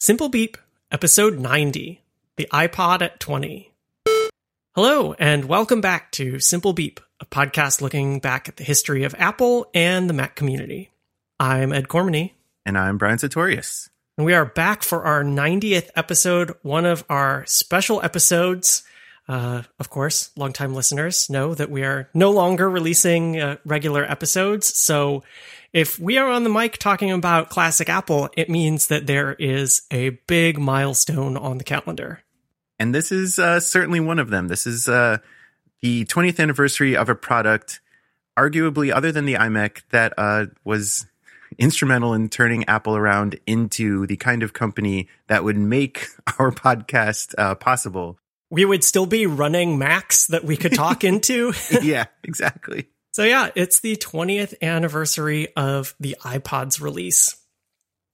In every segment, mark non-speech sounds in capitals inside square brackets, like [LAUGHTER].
Simple Beep, episode 90, the iPod at 20. Hello, and welcome back to Simple Beep, a podcast looking back at the history of Apple and the Mac community. I'm Ed Cormany. And I'm Brian Sartorius. And we are back for our 90th episode, one of our special episodes. Uh, of course, longtime listeners know that we are no longer releasing uh, regular episodes. So if we are on the mic talking about classic Apple, it means that there is a big milestone on the calendar. And this is uh, certainly one of them. This is uh, the 20th anniversary of a product, arguably, other than the iMac, that uh, was instrumental in turning Apple around into the kind of company that would make [LAUGHS] our podcast uh, possible. We would still be running Macs that we could talk [LAUGHS] into. yeah, exactly. So yeah, it's the 20th anniversary of the iPod's release.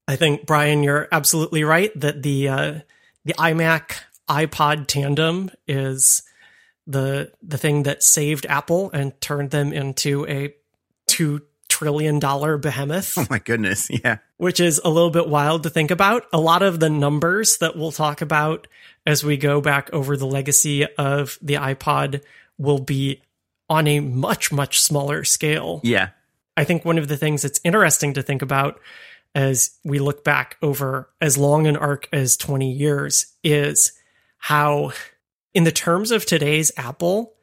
I think Brian, you're absolutely right that the uh, the iMac iPod tandem is the the thing that saved Apple and turned them into a two trillion dollar behemoth. [LAUGHS] Oh my goodness, yeah. Which is a little bit wild to think about. A lot of the numbers that we'll talk about as we go back over the legacy of the iPod will be on a much, much smaller scale. Yeah. I think one of the things that's interesting to think about as we look back over as long an arc as 20 years is how, in the terms of today's Apple,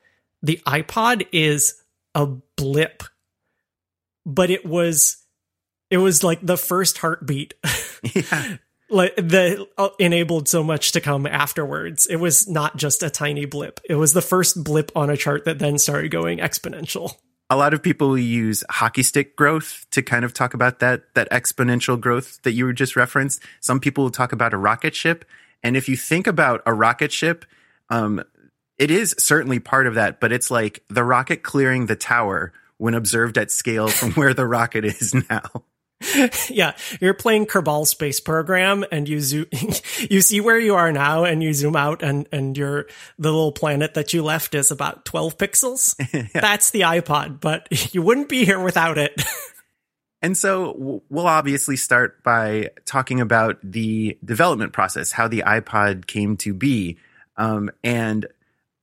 the iPod is a blip, but it was, it was like the first heartbeat. [LAUGHS] Yeah like that uh, enabled so much to come afterwards. It was not just a tiny blip. It was the first blip on a chart that then started going exponential. A lot of people use hockey stick growth to kind of talk about that that exponential growth that you were just referenced. Some people will talk about a rocket ship, and if you think about a rocket ship, um, it is certainly part of that. But it's like the rocket clearing the tower when observed at scale from [LAUGHS] where the rocket is now. [LAUGHS] yeah, you're playing Kerbal Space Program, and you zoom, [LAUGHS] you see where you are now, and you zoom out, and and your the little planet that you left is about 12 pixels. yeah. That's the iPod, but you wouldn't be here without it. and so we'll obviously start by talking about the development process, how the iPod came to be, um, and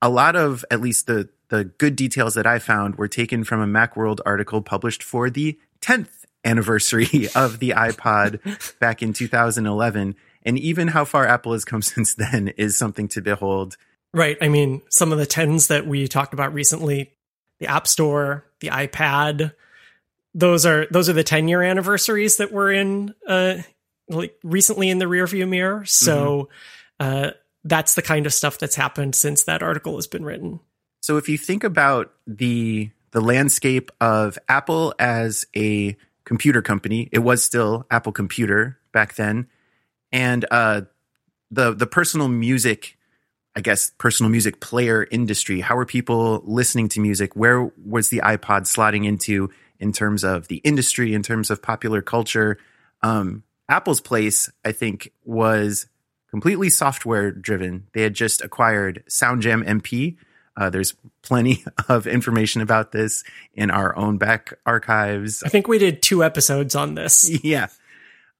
a lot of at least the the good details that I found were taken from a MacWorld article published for the 10th anniversary [LAUGHS] of the iPod [LAUGHS] back in 2011. And even how far Apple has come [LAUGHS] since then is something to behold. Right. I mean, some of the 10s that we talked about recently, the App Store, the iPad, those are those are the 10 year anniversaries that were in uh like recently in the rearview mirror. So mm-hmm. uh that's the kind of stuff that's happened since that article has been written. So if you think about the the landscape of Apple as a computer company. It was still Apple Computer back then, and uh, the the personal music, I guess, personal music player industry. How were people listening to music? Where was the iPod slotting into in terms of the industry, in terms of popular culture? Um, Apple's place, I think, was completely software driven. They had just acquired SoundJam MP, uh, there's plenty [LAUGHS] of information about this in our own back archives. I think we did two episodes on this. [LAUGHS] Yeah.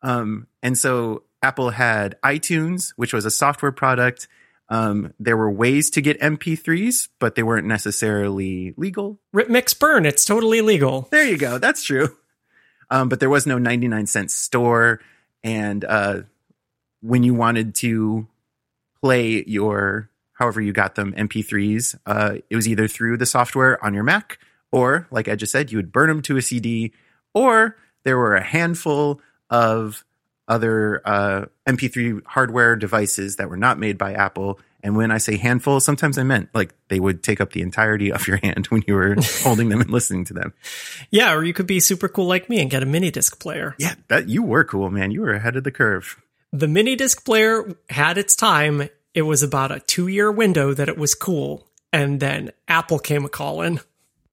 Um, and so Apple had iTunes, which was a software product. Um, there were ways to get MP3s, but they weren't necessarily legal. Rip Mix Burn, it's totally legal. There you go. That's true. Um, but there was no 99 cent store. And uh, when you wanted to play your however you got them, MP3s. Uh, it was either through the software on your Mac, or like I just said, you would burn them to a CD, or there were a handful of other uh, MP3 hardware devices that were not made by Apple. And when I say handful, sometimes I meant like they would take up the entirety of your [LAUGHS] hand when you were holding them and listening to them. Yeah, or you could be super cool like me and get a mini disc player. Yeah, that you were cool, man. You were ahead of the curve. The mini disc player had its time it was about a two year window that it was cool. And then Apple came a calling.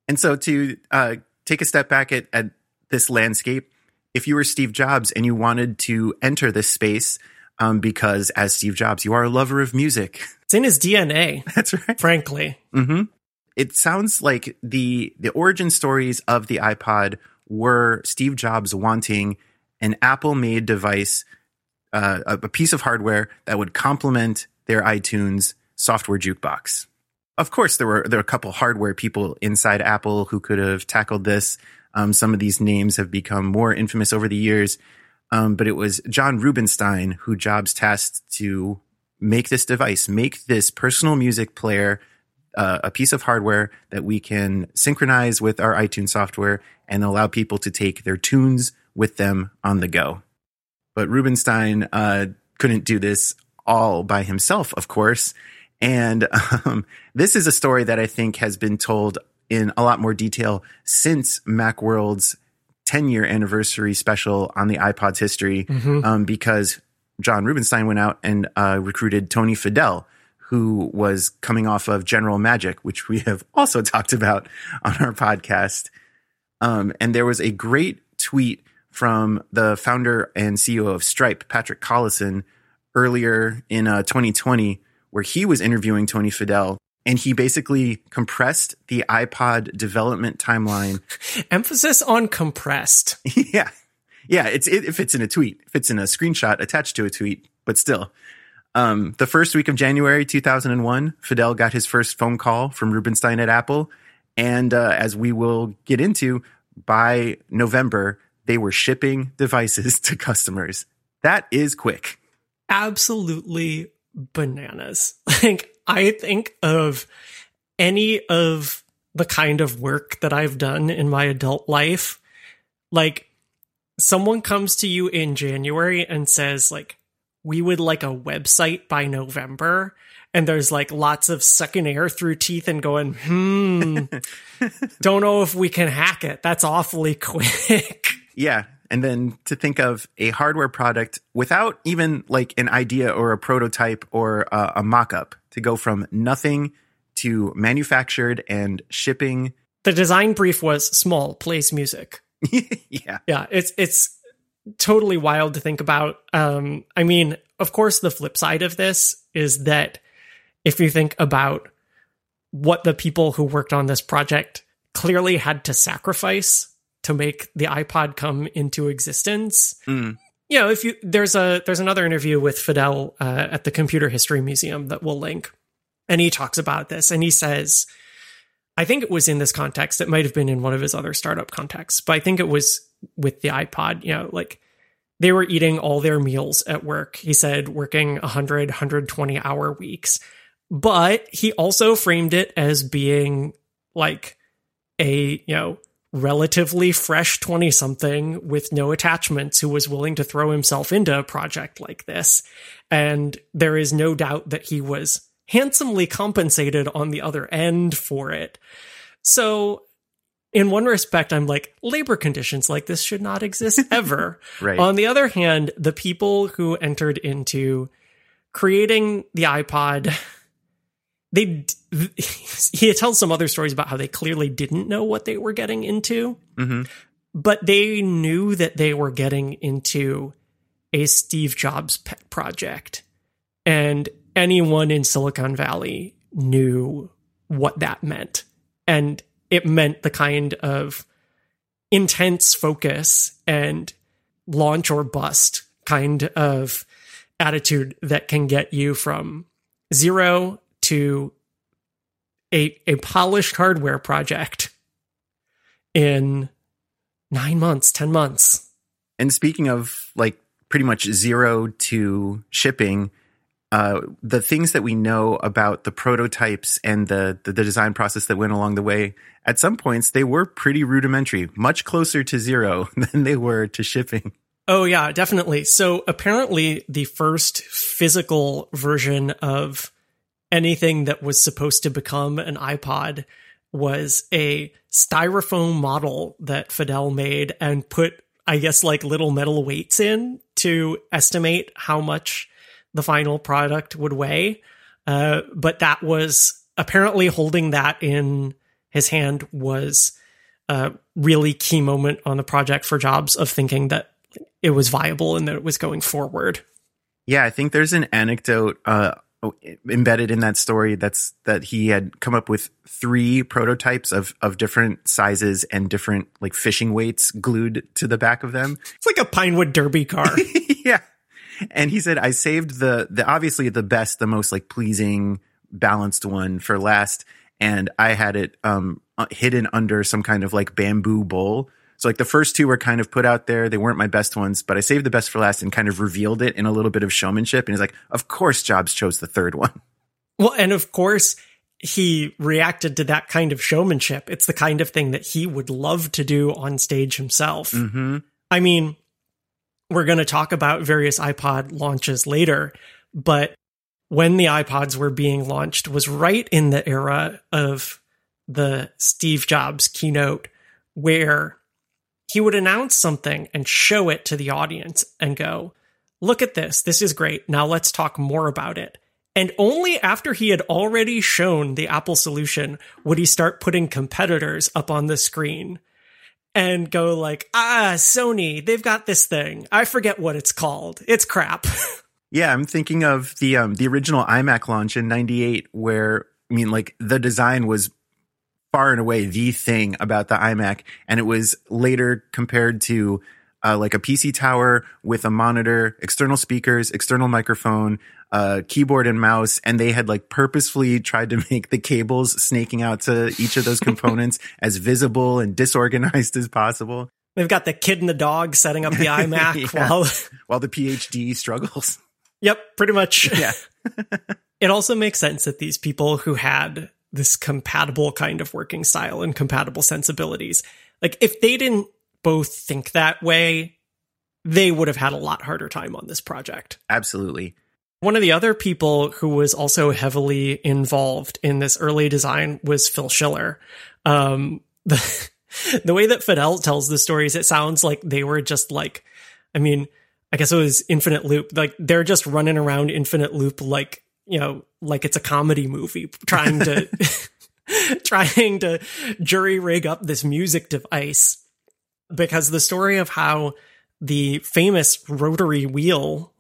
And so to uh, take a step back at, at this landscape, if you were Steve Jobs and you wanted to enter this space, um, because as Steve Jobs, you are a lover of music. [LAUGHS] It's in his DNA. That's right. Frankly. Mm-hmm. It sounds like the the origin stories of the iPod were Steve Jobs wanting an Apple made device uh, a piece of hardware that would complement their iTunes software jukebox. Of course, there were there were a couple hardware people inside Apple who could have tackled this. Um, some of these names have become more infamous over the years, um, but it was John Rubinstein who Jobs tasked to make this device, make this personal music player uh, a piece of hardware that we can synchronize with our iTunes software and allow people to take their tunes with them on the go. But Rubinstein uh, couldn't do this all by himself, of course. And um, this is a story that I think has been told in a lot more detail since Macworld's 10 year anniversary special on the iPod's history, mm-hmm. um, because John Rubinstein went out and uh, recruited Tony Fadell, who was coming off of General Magic, which we have also [LAUGHS] talked about on our podcast. Um, and there was a great tweet from the founder and CEO of Stripe, Patrick Collison, earlier in uh, 2020, where he was interviewing Tony Fadell. And he basically compressed the iPod development timeline. [LAUGHS] Emphasis on compressed. [LAUGHS] yeah. Yeah. It's, it, it fits in a tweet, it fits in a screenshot attached to a tweet, but still. Um, the first week of January 2001, Fadell got his first phone call from Rubinstein at Apple. And uh, as we will get into, by November, they were shipping devices [LAUGHS] to customers. That is quick. Absolutely bananas. [LAUGHS] Like, I think of any of the kind of work that I've done in my adult life. Like, someone comes to you in January and says, like, we would like a website by November. And there's like lots of sucking air through teeth and going, hmm, [LAUGHS] don't know if we can hack it. That's awfully [LAUGHS] quick. Yeah. And then to think of a hardware product without even like an idea or a prototype or a, a mock up to go from nothing to manufactured and shipping. The design brief was small, plays music. [LAUGHS] yeah. Yeah. It's, it's, totally wild to think about. Um, I mean, of course, the flip side of this is that if you think about what the people who worked on this project clearly had to sacrifice to make the iPod come into existence. Mm. You know, if you there's a there's another interview with Fadell uh, at the Computer History Museum that we'll link, and he talks about this, and he says, I think it was in this context. It might have been in one of his other startup contexts, but I think it was with the iPod, you know, like they were eating all their meals at work. He said working 100, 120 hour weeks. But he also framed it as being like a, you know, relatively fresh 20 something with no attachments who was willing to throw himself into a project like this. And there is no doubt that he was handsomely compensated on the other end for it. So in one respect, I'm like, labor conditions like this should not exist [LAUGHS] ever. right. On the other hand, the people who entered into creating the iPod, they [LAUGHS] he tells some other stories about how they clearly didn't know what they were getting into, mm-hmm. but they knew that they were getting into a Steve Jobs pet project, and anyone in Silicon Valley knew what that meant, and it meant the kind of intense focus and launch or bust kind of attitude that can get you from zero to a a polished hardware project in 9 months, 10 months. And speaking of like pretty much zero to shipping, uh, the things that we know about the prototypes and the, the, the design process that went along the way, at some points they were pretty rudimentary, much closer to zero [LAUGHS] than they were to shipping. Oh yeah, definitely. So apparently the first physical version of anything that was supposed to become an iPod was a styrofoam model that Fadell made and put, I guess, like little metal weights in to estimate how much the final product would weigh. Uh, but that was apparently holding that in his hand was a really key moment on the project for Jobs of thinking that it was viable and that it was going forward. Yeah, I think there's an anecdote uh, embedded in that story that's that he had come up with three prototypes of of different sizes and different like fishing weights glued to the back of them. [LAUGHS] It's like a Pinewood Derby car. [LAUGHS] yeah and he said I saved the the obviously the best, the most like pleasing, balanced one for last, and I had it um uh, hidden under some kind of like bamboo bowl. So like the first two were kind of put out there. They weren't my best ones, but I saved the best for last and kind of revealed it in a little bit of showmanship. And he's like, "Of course, Jobs chose the third one." [LAUGHS] Well, and of course, he reacted to that kind of showmanship. It's the kind of thing that he would love to do on stage himself. Mm-hmm. I mean, we're going to talk about various iPod launches later, but when the iPods were being launched was right in the era of the Steve Jobs keynote where he would announce something and show it to the audience and go, Look at this. This is great. Now let's talk more about it. And only after he had already shown the Apple solution would he start putting competitors up on the screen and go like, ah, Sony, they've got this thing. I forget what it's called. It's crap. [LAUGHS] Yeah, I'm thinking of the um the original iMac launch in 98 where I mean like the design was far and away the thing about the iMac and it was later compared to uh, like a PC tower with a monitor, external speakers, external microphone, uh, keyboard and mouse, and they had like purposefully tried to [LAUGHS] make the cables snaking out to each of those [LAUGHS] components as visible and disorganized as possible. They've got the kid and the dog setting up the [LAUGHS] iMac Yeah. while. While the PhD struggles. yep, pretty much. Yeah. It also makes sense that these people who had this compatible kind of working style and compatible sensibilities, like if they didn't both think that way, they would have had a lot harder time on this project. Absolutely. One of the other people who was also heavily involved in this early design was Phil Schiller. Um, [LAUGHS] the, the way that Fadell tells the stories, it sounds like they were just like, I mean, I guess it was Infinite Loop. Like they're just running around Infinite Loop like, you know, like it's a comedy movie trying to, [LAUGHS] [LAUGHS] trying to jury rig up this music device because the story of how the famous rotary wheel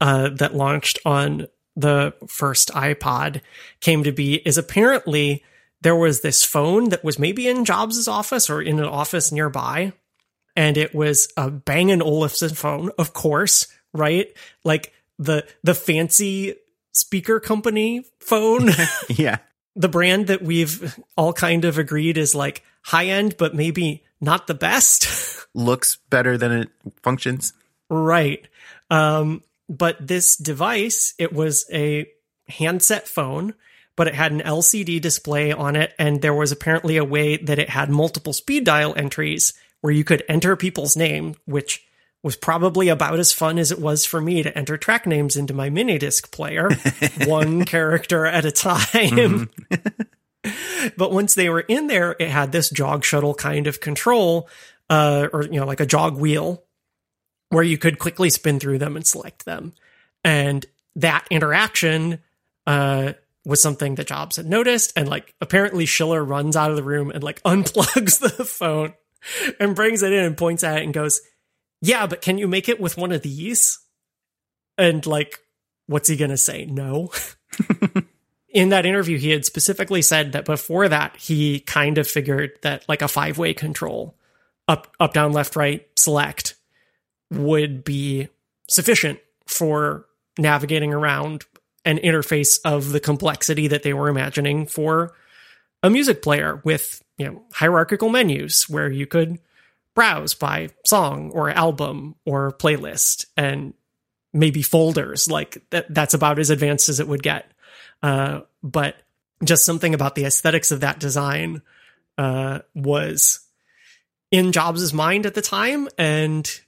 uh, that launched on the first iPod came to be is apparently there was this phone that was maybe in Jobs' office or in an office nearby. And it was a Bang & Olufsen phone, of course, right? Like the the fancy speaker company phone, [LAUGHS] [LAUGHS] Yeah. the brand that we've all kind of agreed is like high end, but maybe not the best. [LAUGHS] Looks better than it functions. Right. Um, but this device, it was a handset phone, but it had an LCD display on it. And there was apparently a way that it had multiple speed dial entries where you could enter people's name, which was probably about as fun as it was for me to enter track names into my mini disc player, [LAUGHS] one character at a time. [LAUGHS] but once they were in there, it had this jog shuttle kind of control, uh, or, you know, like a jog wheel where you could quickly spin through them and select them. And that interaction uh, was something that Jobs had noticed. And like apparently Schiller runs out of the room and like [LAUGHS] unplugs the phone and brings it in and points at it and goes, Yeah, but can you make it with one of these? And like, what's he going to say? No. [LAUGHS] in that interview, he had specifically said that before that, he kind of figured that like a five way control up, up, down, left, right, select would be sufficient for navigating around an interface of the complexity that they were imagining for a music player with you know hierarchical menus where you could browse by song or album or playlist and maybe folders like that that's about as advanced as it would get uh, but just something about the aesthetics of that design uh, was in jobs's mind at the time and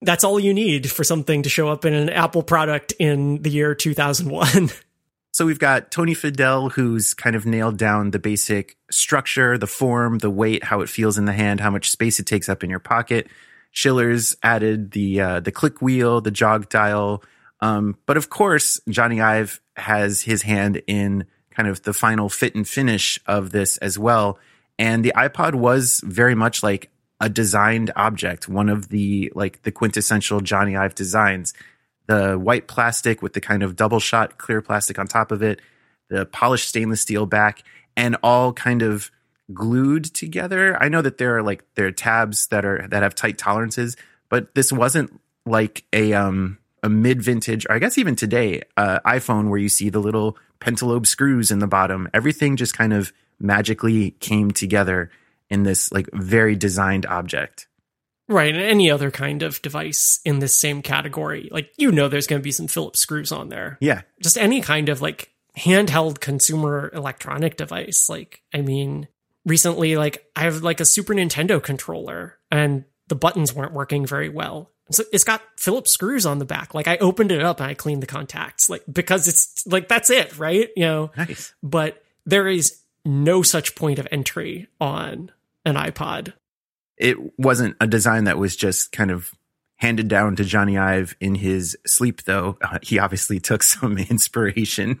that's all you need for something to show up in an Apple product in the year 2001. [LAUGHS] So we've got Tony Fadell, who's kind of nailed down the basic structure, the form, the weight, how it feels in the hand, how much space it takes up in your pocket. Schiller's added the uh, the click wheel, the jog dial, um, but of course Jony Ive has his hand in kind of the final fit and finish of this as well. And the iPod was very much like a designed object, one of the like the quintessential Jony Ive designs. The white plastic with the kind of double shot clear plastic on top of it, the polished stainless steel back, and all kind of glued together. I know that there are like there are tabs that are that have tight tolerances, but this wasn't like a um a mid vintage, or I guess even today, uh, iPhone where you see the little pentalobe screws in the bottom. Everything just kind of magically came together in this like very designed object. Right, and any other kind of device in this same category, like you know, there's going to be some Phillips screws on there. Yeah, just any kind of like handheld consumer electronic device. Like, I mean, recently, like I have like a Super Nintendo controller, and the buttons weren't working very well. So it's got Phillips screws on the back. Like I opened it up and I cleaned the contacts, like because it's like that's it, right? You know. Nice. But there is no such point of entry on an iPod. It wasn't a design that was just kind of handed down to Jony Ive in his sleep, though. Uh, he obviously [LAUGHS] took some [LAUGHS] inspiration.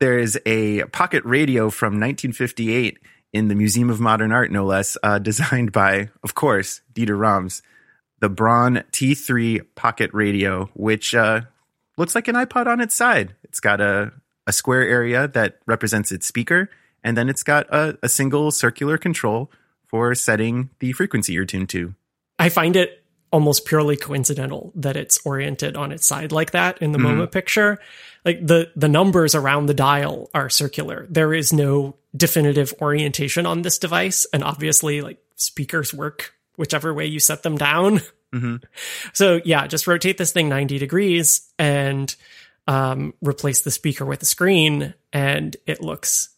There is a pocket radio from 1958 in the Museum of Modern Art, no less, uh, [LAUGHS] designed by, of course, Dieter Rams, the Braun T3 pocket radio, which uh, looks like an iPod on its side. It's got a, a square area that represents its speaker, and then it's got a, a single circular control for setting the frequency you're tuned to. I find it almost purely coincidental that it's oriented on its side like that in the mm-hmm. MoMA picture. Like the the numbers around the dial are circular. There is no definitive orientation on this device, and obviously, like speakers work whichever way you set them down. Mm-hmm. [LAUGHS] So yeah, just rotate this thing ninety degrees and um, replace the speaker with the screen, and it looks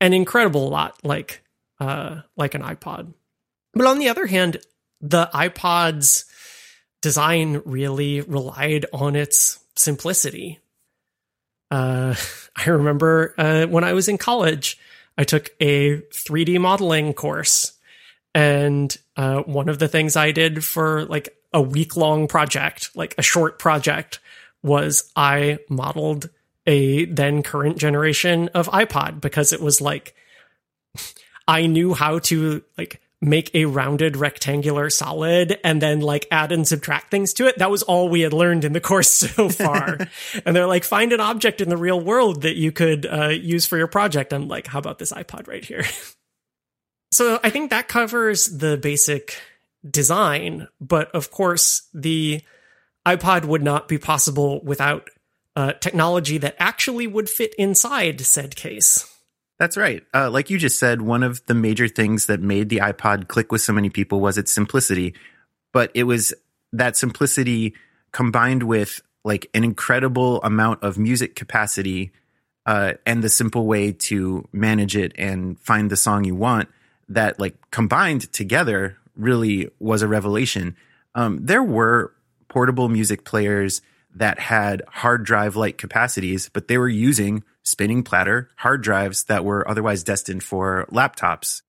an incredible lot like uh, like an iPod. But on the other hand, the iPod's design really relied on its simplicity. Uh, [LAUGHS] I remember uh, when I was in college, I took a 3D modeling course. And uh, one of the things I did for like a week long project, like a short project, was I modeled a then current generation of iPod because it was like I knew how to like make a rounded rectangular solid and then like add and subtract things to it. That was all we had learned in the [LAUGHS] course so far. [LAUGHS] and they're like, find an object in the real world that you could uh, use for your project. I'm like, how about this iPod right here? [LAUGHS] so I think that covers the basic design. But of course, the iPod would not be possible without uh, technology that actually would fit inside said case. That's right. Uh, like you just said, one of the major things that made the iPod click with so many people was its simplicity. But it was that simplicity combined with like an incredible amount of music capacity uh, and the simple way to manage it and find the song you want that like combined together really was a revelation. Um, there were portable music players that had hard drive like capacities, but they were using spinning platter hard drives that were otherwise destined for laptops.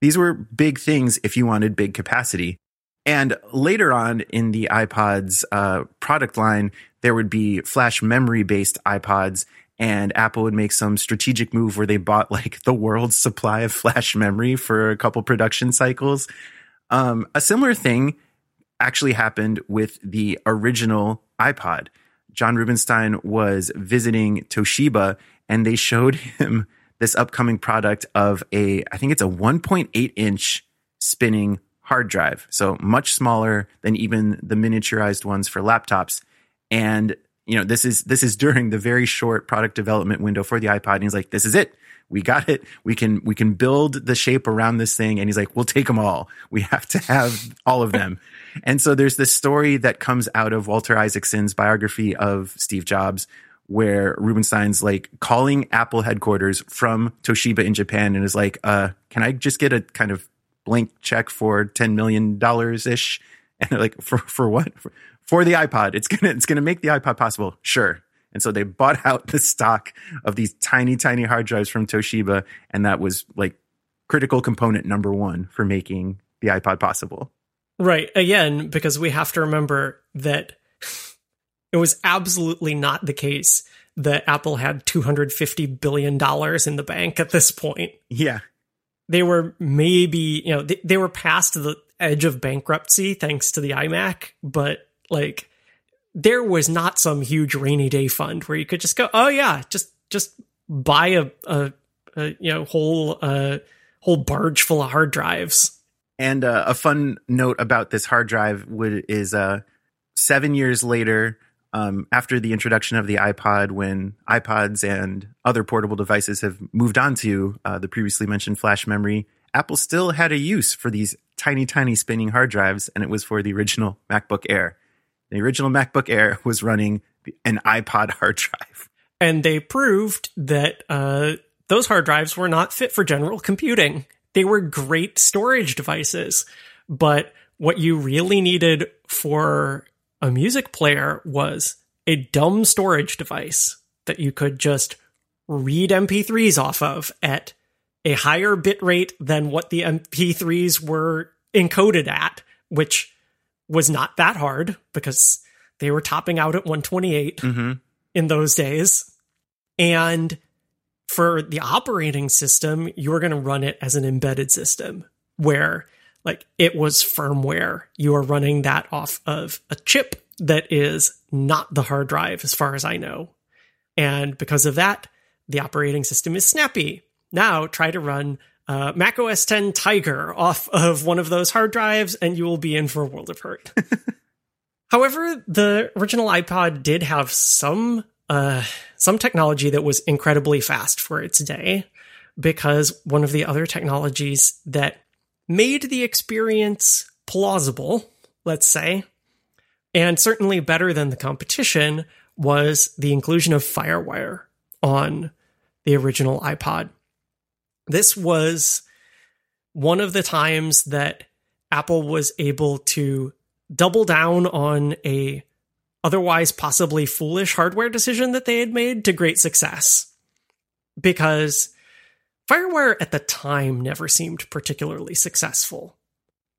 These were big things if you wanted big capacity. And later on in the iPod's uh, product line, there would be flash memory based iPods, and Apple would make some strategic move where they bought [LAUGHS] like the world's supply of flash memory for a couple production cycles. Um, a similar thing actually happened with the original iPod. John Rubinstein was visiting Toshiba and they showed him this upcoming product of a, I think it's a 1.8 inch spinning hard drive. So much smaller than even the miniaturized ones for laptops. And, you know, this is, this is during the very short product development window for the iPod. And he's like, this is it. We got it. We can, we can build the shape around this thing. And he's like, we'll take them all. We have to have all of them. [LAUGHS] and so there's this story that comes out of Walter Isaacson's biography of Steve Jobs, where Rubinstein's like calling Apple headquarters from Toshiba in Japan and is like, uh, can I just get a kind of blank check for $10 million ish? [LAUGHS] And they're like, for, for what? For, for the iPod. It's going to, it's going to make the iPod possible. Sure. And so they bought [LAUGHS] out the stock of these tiny, tiny hard drives from Toshiba. And that was like critical component number one for making the iPod possible. Right. Again, because we have to remember that it was absolutely not the case that Apple had $250 billion in the bank at this point. Yeah. They were maybe, you know, they, they were past the edge of bankruptcy thanks to the iMac, but like there was not some huge rainy day fund where you could just go, oh yeah, just just buy a, a, a you know whole uh, whole barge full of hard drives. And uh, a fun note about this hard drive would is uh, seven years later, um, after the introduction of the iPod, when iPods and other portable devices have moved on to uh, the previously mentioned flash memory, Apple still had a use for these tiny, tiny spinning hard drives, and it was for the original MacBook Air. The original MacBook Air [LAUGHS] was running an iPod hard drive. And they proved that uh, those hard drives were not fit for general computing. They were great storage devices, but what you really needed for a music player was a dumb storage device that you could just read MP3s off of at a higher bit rate than what the MP3s were encoded at, which was not that hard because they were topping out at 128 Mm-hmm. in those days. And for the operating system, you were going to run it as an embedded system where like it was firmware. You are running that off of a chip that is not the hard drive, as far as I know. And because of that, the operating system is snappy. Now try to run uh, Mac OS 10 Tiger off of one of those hard drives, and you will be in for a world of hurt. [LAUGHS] However, the original iPod did have some uh, some technology that was incredibly fast for its day, because one of the other technologies that made the experience plausible, let's say, and certainly better than the competition, was the inclusion of FireWire on the original iPod. This was one of the times that Apple was able to double down on a otherwise possibly foolish hardware decision that they had made to great success. Because FireWire at the time never seemed particularly successful.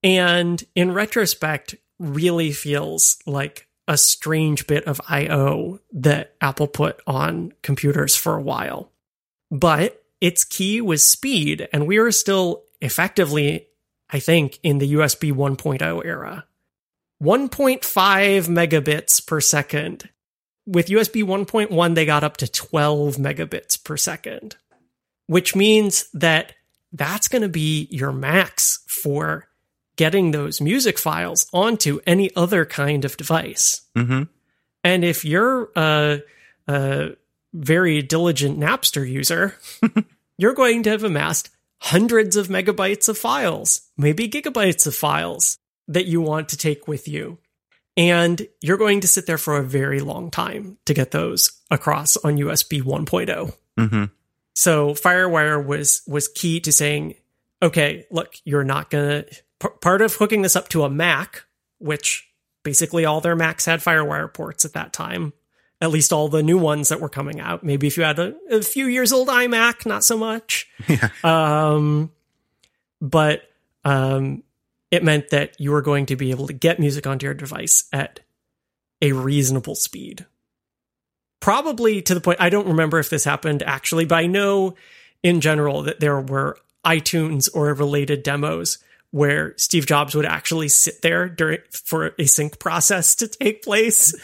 And in retrospect, really feels like a strange bit of IO that Apple put on computers for a while. But its key was speed, and we were still effectively, I think, in the USB 1.0 era. 1.5 megabits per second. With USB 1.1, they got up to 12 megabits per second, which means that that's going to be your max for getting those music files onto any other kind of device. Mm-hmm. And if you're a, a very diligent Napster user, [LAUGHS] you're going to have amassed hundreds of megabytes of files, maybe gigabytes of files that you want to take with you. And you're going to sit there for a very long time to get those across on USB 1.0. Mm-hmm. So FireWire was was key to saying, okay, look, you're not gonna. P- part of hooking this up to a Mac, which basically all their Macs had FireWire ports at that time. At least all the new ones that were coming out. Maybe if you had a, a few years old iMac, not so much. [LAUGHS] Yeah. Um, but um, it meant that you were going to be able to get music onto your device at a reasonable speed. Probably to the point, I don't remember if this happened actually, but I know in general that there were iTunes or related demos where Steve Jobs would actually sit there during for a sync process to take place.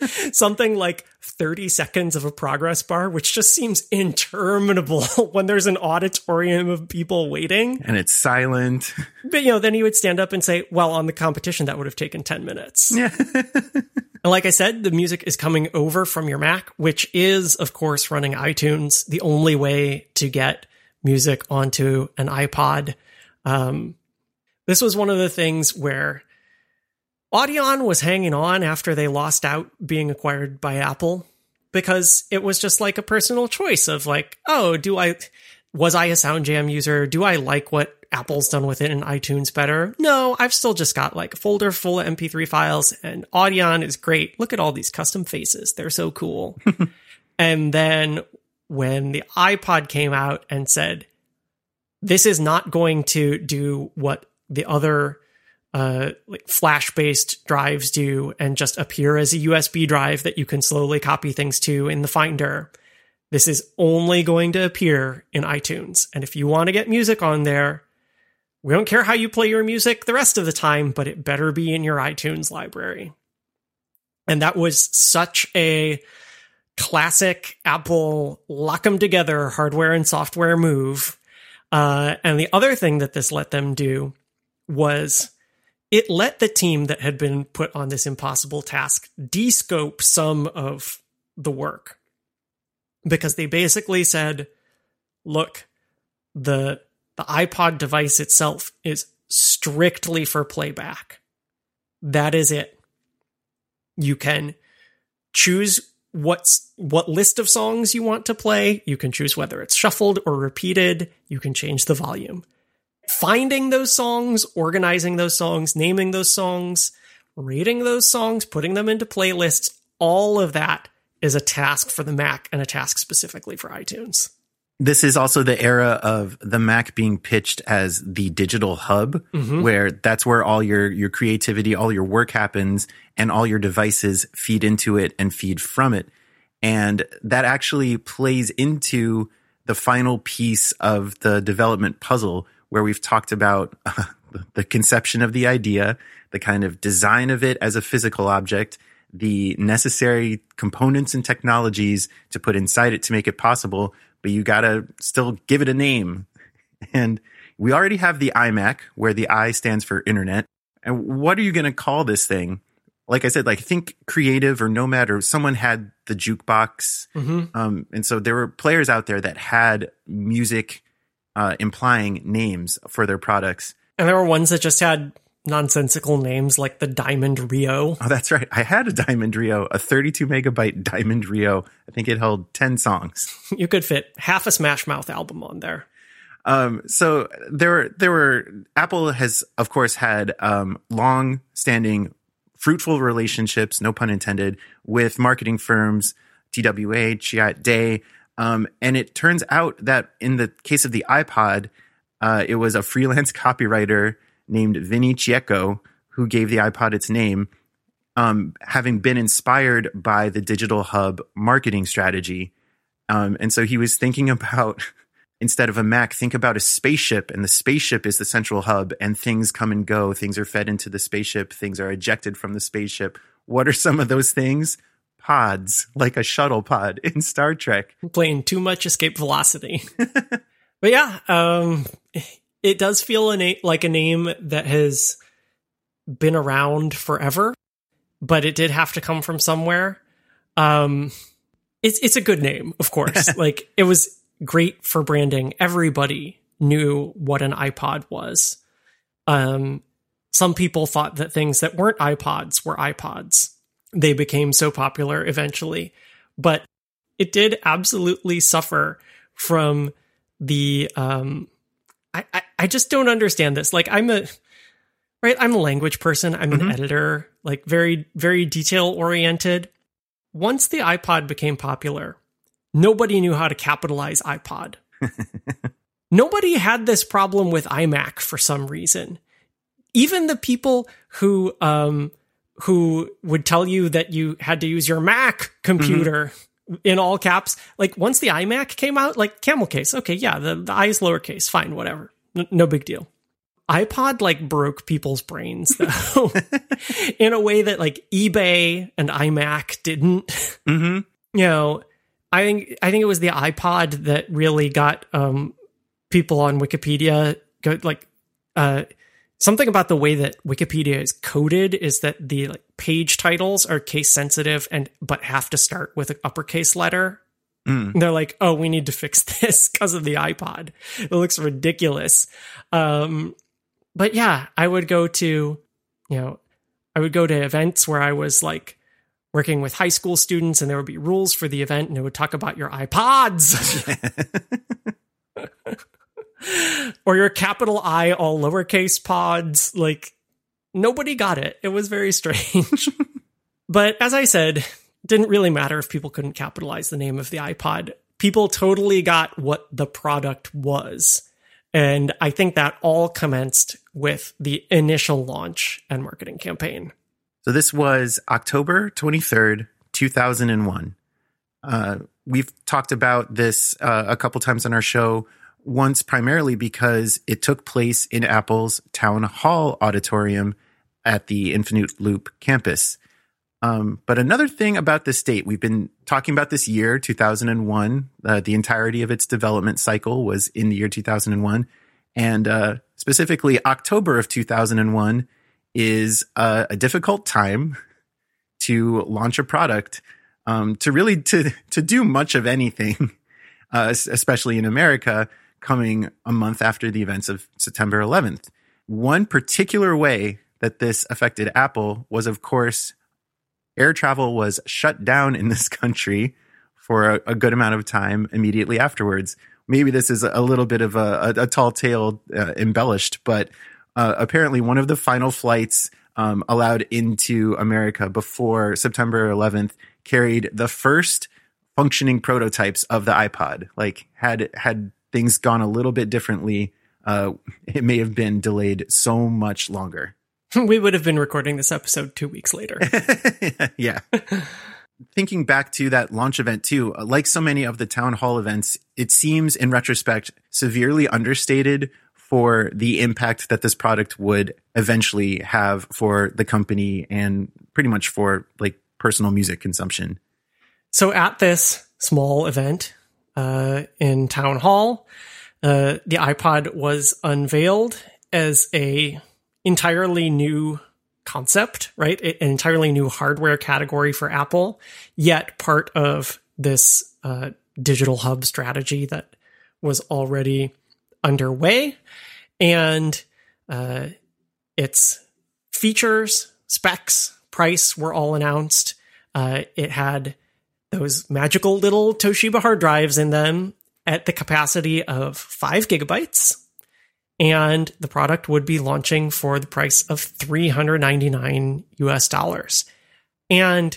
[LAUGHS] Something like 30 seconds of a progress bar, which just seems interminable [LAUGHS] when there's an auditorium of people waiting. And it's silent. [LAUGHS] But you know, then he would stand up and say, "Well, on the competition that would have taken 10 minutes." Yeah. And like I said, the music is coming over from your Mac, which is, of course, running iTunes, the only way to get music onto an iPod. Um, this was one of the things where Audion was hanging on after they lost out being acquired by Apple because it was just like a personal choice of like, oh, do I was I a SoundJam user? Do I like what Apple's done with it in iTunes better? No, I've still just got like a folder full of MP3 files and Audion is great. Look at all these custom faces. They're so cool. [LAUGHS] and then when the iPod came out and said, this is not going to do what the other uh, like flash based drives do and just appear as a USB drive that you can slowly copy things to in the Finder. This is only going to appear in iTunes. And if you want to get music on there, we don't care how you play your music the rest of the time, but it better be in your iTunes library. And that was such a classic Apple lock them together hardware and software move. Uh, and the other thing that this let them do was it let the team that had been put on this impossible task descope some of the work because they basically said, look, the the iPod device itself is strictly for playback. That is it. You can choose what's what list of songs you want to play. You can choose whether it's shuffled or repeated. You can change the volume. Finding those songs, organizing those songs, naming those songs, rating those songs, putting them into playlists, all of that is a task for the Mac and a task specifically for iTunes. This is also the era of the Mac being pitched as the digital hub, mm-hmm. where that's where all your, your creativity, all your work happens and all your devices feed into it and feed from it. And that actually plays into the final piece of the development puzzle where we've talked about [LAUGHS] uh, the conception of the idea, the kind of design of it as a physical object, the necessary components and technologies to put inside it to make it possible, but you gotta still give it a name. [LAUGHS] And we already have the iMac where the I stands for internet. And what are you gonna call this thing? Like I said, like think creative or nomad or someone had the jukebox. Mm-hmm. Um, and so there were players out there that had music uh, implying names for their products. And there were ones that just had nonsensical names like the Diamond Rio. Oh, that's right. I had a Diamond Rio, a 32 megabyte Diamond Rio. I think it held 10 songs. [LAUGHS] You could fit half a Smash Mouth album on there. Um, so there there were, Apple has, of course, had, um, long standing fruitful relationships, no pun intended, with marketing firms, TBWA, Chiat Day. Um, and it turns out that in the case of the iPod, uh, it was a freelance [LAUGHS] copywriter named Vinnie Chieco, who gave the iPod its name, um, having been inspired by the Digital Hub marketing strategy. Um, and so he was thinking [LAUGHS] about instead of a Mac, think about a spaceship, and the spaceship is the central hub, and things come and go. Things are fed into the spaceship, things are ejected from the spaceship. What are some of those things? Pods, like a shuttle pod [LAUGHS] in Star Trek. Playing too much escape velocity. [LAUGHS] but yeah, um, it does feel a na- like a name that has been around forever, but it did have to come from somewhere. Um, it's it's a good name, of course. [LAUGHS] like it was great for branding. Everybody knew what an iPod was. Um, some people thought that things that weren't iPods were iPods. They became so popular eventually, but it did absolutely suffer from the um, I, I, I just don't understand this. Like I'm a right, I'm a language person, I'm mm-hmm. an editor, like very, very detail oriented. Once the iPod became popular, nobody knew how to capitalize iPod. [LAUGHS] nobody had this problem with iMac for some reason. Even the people who um who would tell you that you had to use your Mac computer mm-hmm in all caps. Like once the iMac came out, like camel case, okay, yeah, the, the I is lowercase, fine, whatever, N- no big deal. iPod like broke people's brains though, [LAUGHS] in a way that like eBay and iMac didn't. Mm-hmm. You know, I think I think it was the iPod that really got um, people on Wikipedia go like uh, something about the way that Wikipedia is coded is that the like, page titles are case sensitive and but have to start with an uppercase letter. Mm. They're like, oh, we need to fix [LAUGHS] this because of the iPod. It looks ridiculous. Um, but yeah, I would go to, you know, I would go to events where I was like working with high school students and there would be rules for the event and it would talk about your iPods. [LAUGHS] [LAUGHS] or your capital I, all lowercase pods. Like, nobody got it. It was very strange. [LAUGHS] but as I said, didn't really matter if people couldn't capitalize the name of the iPod. People totally got what the product was. And I think that all commenced with the initial launch and marketing campaign. So this was October 23rd, 2001. Uh, we've talked about this uh, a couple times on our show once primarily because it took place in Apple's Town Hall Auditorium at the Infinite Loop campus. Um, but another thing about this date, we've been talking about this year, 2001. Uh, the entirety of its development cycle was in the year 2001. And uh, specifically, October of 2001 is a, a difficult time to launch a product, um, to really to to do much of anything, [LAUGHS] uh, especially in America, coming a month after the events of September 11th. One particular way that this affected Apple was, of course, air travel was shut down in this country for a, a good amount of time immediately afterwards. Maybe this is a little bit of a, a, a tall tale uh, embellished, but uh, apparently one of the final flights um, allowed into America before September 11th carried the first functioning prototypes of the iPod. Like had had things gone a little bit differently, uh, it may have been delayed so much longer. [LAUGHS] we would have been recording this episode two weeks later. [LAUGHS] yeah. [LAUGHS] Thinking back to that launch event too, uh, like so many of the town hall events, it seems in retrospect severely understated for the impact that this product would eventually have for the company and pretty much for like personal music consumption. So at this small event uh, in town hall, uh, the iPod was unveiled as a entirely new concept, right? An entirely new hardware category for Apple, yet part of this uh, digital hub strategy that was already underway. And uh, its features, specs, price were all announced. Uh, it had those magical little Toshiba hard drives in them at the capacity of five gigabytes and the product would be launching for the price of 399 US dollars. And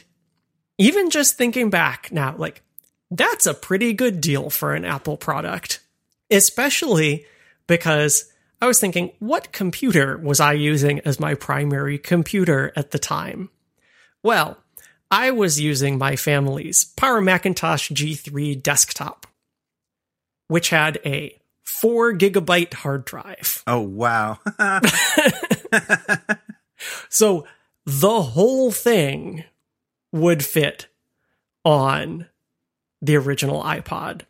even just thinking back now, like that's a pretty good deal for an Apple product, especially because I was thinking, what computer was I using as my primary computer at the time? Well, I was using my family's Power Macintosh G3 desktop, which had a four gigabyte hard drive. Oh, wow. [LAUGHS] so the whole thing would fit on the original iPod.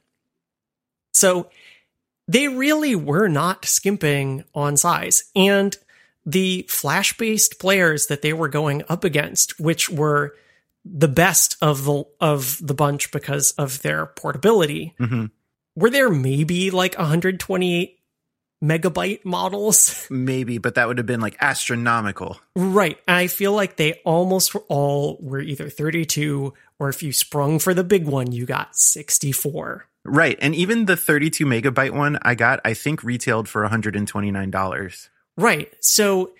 So they really were not skimping on size. And the flash based players that they were going up against, which were the best of the of the bunch because of their portability, mm-hmm were there maybe like 128 megabyte models? [LAUGHS] Maybe, but that would have been like astronomical. Right. I feel like they almost all were either 32 or if you sprung for the big one, you got 64. Right. And even the 32 megabyte one I got, I think retailed for $129. Right. So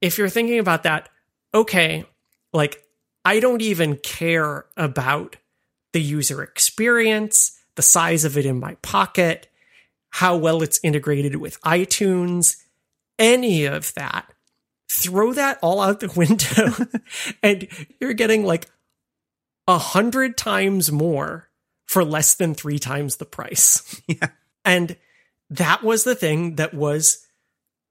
if you're thinking about that, okay, like I don't even care about the user experience the size of it in my pocket, how well it's integrated with iTunes, any of that. Throw that all out the [LAUGHS] window and you're getting like a hundred times more for less than three times the price. [LAUGHS] Yeah. And that was the thing that was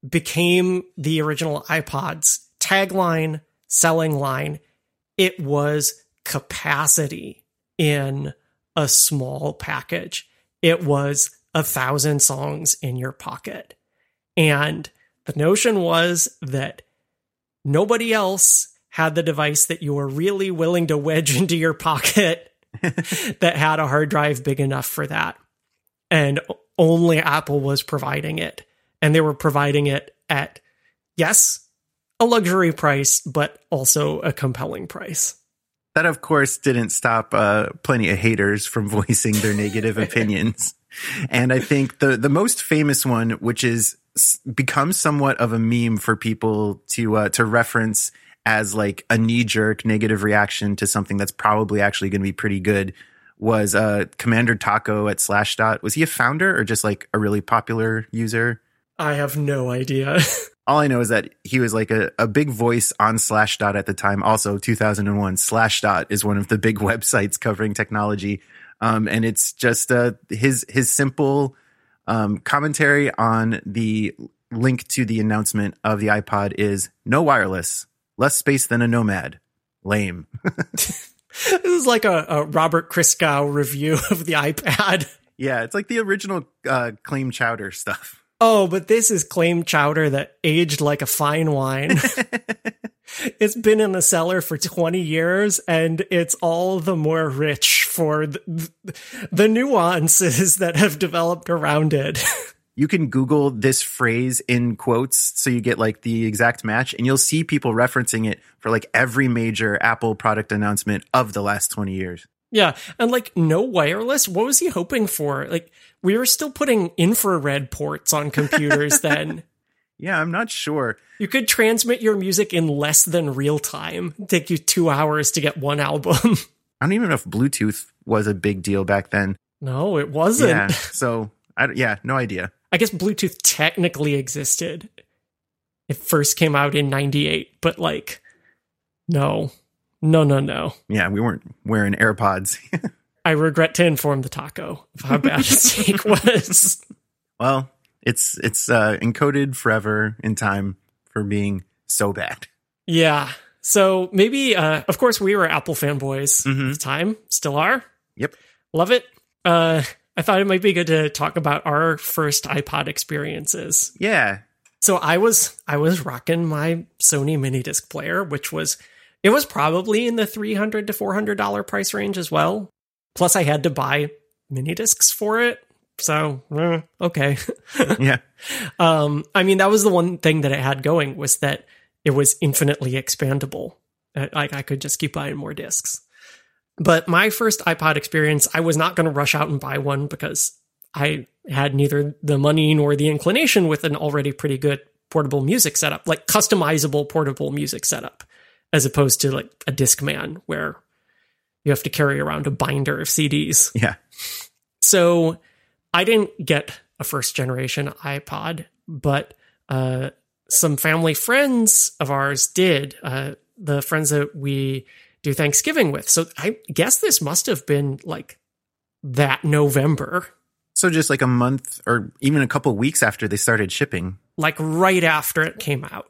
became the original iPod's tagline, selling line. It was capacity in a small package. It was a thousand songs in your pocket. And the notion was that nobody else had the device that you were really willing to wedge [LAUGHS] into your pocket [LAUGHS] that had a hard drive big enough for that. And only Apple was providing it. And they were providing it at, yes, a luxury price, but also a compelling price. That, of course, didn't stop uh, plenty of haters from [LAUGHS] voicing their negative opinions. And I think the the most famous one, which is become somewhat of a meme for people to uh, to reference as like a knee jerk negative reaction to something that's probably actually going to be pretty good, was uh, Commander Taco at Slashdot. Was he a founder or just like a really popular user? I have no idea. [LAUGHS] all I know is that he was like a, a big voice on Slashdot at the time. Also, 2001, Slashdot is one of the big [LAUGHS] websites covering technology. Um, and it's just uh, his his simple um, commentary on the link to the announcement of the iPod is no wireless, less space than a Nomad. Lame. [LAUGHS] this is like a, a, Robert Christgau review [LAUGHS] of the iPad. Yeah, it's like the original uh, Claim Chowder stuff. Oh, but this is claim chowder that aged like a fine wine. [LAUGHS] [LAUGHS] it's been in the cellar for 20 years and it's all the more rich for the, the nuances that have developed around it. [LAUGHS] you can Google this phrase in quotes so you get like the exact match, and you'll see people referencing it for like every major Apple product announcement of the last 20 years. Yeah. And like no wireless. What was he hoping for? Like we were still putting infrared ports on computers [LAUGHS] then. Yeah, I'm not sure. You could transmit your music in less than real time. take you two hours to get one album. [LAUGHS] I don't even know if Bluetooth was a big deal back then. No, it wasn't. Yeah. So, I, yeah, no idea. I guess Bluetooth technically existed. It first came out in 98, but like, no, no, no, no. Yeah, we weren't wearing AirPods. [LAUGHS] I regret to inform the taco of how bad his [LAUGHS] take was. Well, it's it's uh, encoded forever in time for being so bad. Yeah. So maybe, uh, of course, we were Apple fanboys Mhm. at the time, still are. Yep. Love it. Uh, I thought it might be good to talk about our first iPod experiences. Yeah. So I was I was rocking my Sony mini disc player, which was it was probably in the 300 to four hundred dollar price range as well. Plus, I had to buy mini discs for it. So eh, okay. [LAUGHS] Yeah. Um, I mean, that was the one thing that it had going was that it was infinitely expandable. Uh, Like I could just keep buying more discs. But my first iPod experience, I was not going to rush out and buy one because I had neither the money nor the inclination with an already pretty good portable music setup, like customizable portable music setup, as opposed to like a disc man where you have to carry around a binder of CDs. Yeah. So I didn't get a first generation iPod, but uh, some family friends of ours did. Uh, the friends that we do Thanksgiving with. So I guess this must have been like that November, So just like a month or even a couple weeks after they started shipping. like right after it came out.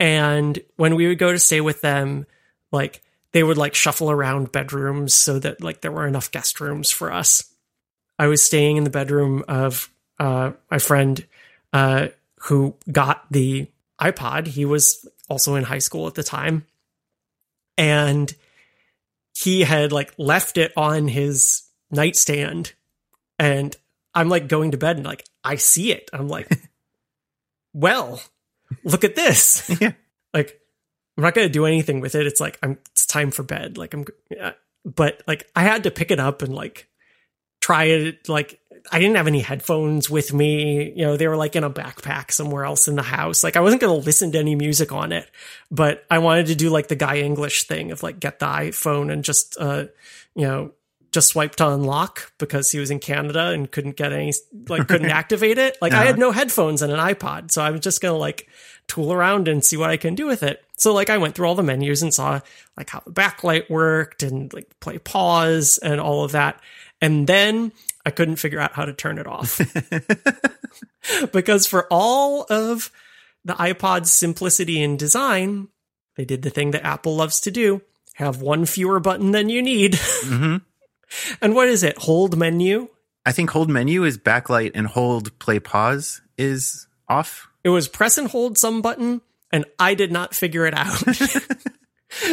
And when we would go to stay with them, like they would like shuffle around bedrooms so that like there were enough guest rooms for us. I was staying in the bedroom of uh, my friend uh, who got the iPod. He was also in high school at the time. And he had like left it on his nightstand. And I'm like going to bed and like I see it. I'm like, [LAUGHS] well, look at this. [LAUGHS] Yeah. Like, I'm not gonna do anything with it. It's like I'm. It's time for bed. Like I'm. Yeah. But like I had to pick it up and like try it. Like I didn't have any headphones with me. You know, they were like in a backpack somewhere else in the house. Like I wasn't gonna listen to any music on it. But I wanted to do like the guy English thing of like get the iPhone and just uh, you know, just swipe to unlock because he was in Canada and couldn't get any like [LAUGHS] couldn't activate it. Like I had no headphones and an iPod, so I was just gonna like tool around and see what I can do with it. So like I went through all the menus and saw like how the backlight worked and like play pause and all of that. And then I couldn't figure out how to turn it off. [LAUGHS] [LAUGHS] because for all of the iPod's simplicity in design, they did the thing that Apple loves to do. Have one fewer button than you need. hmm And what is it? Hold menu? I think hold menu is backlight and hold play pause is off. It was press and hold some button, and I did not figure it out.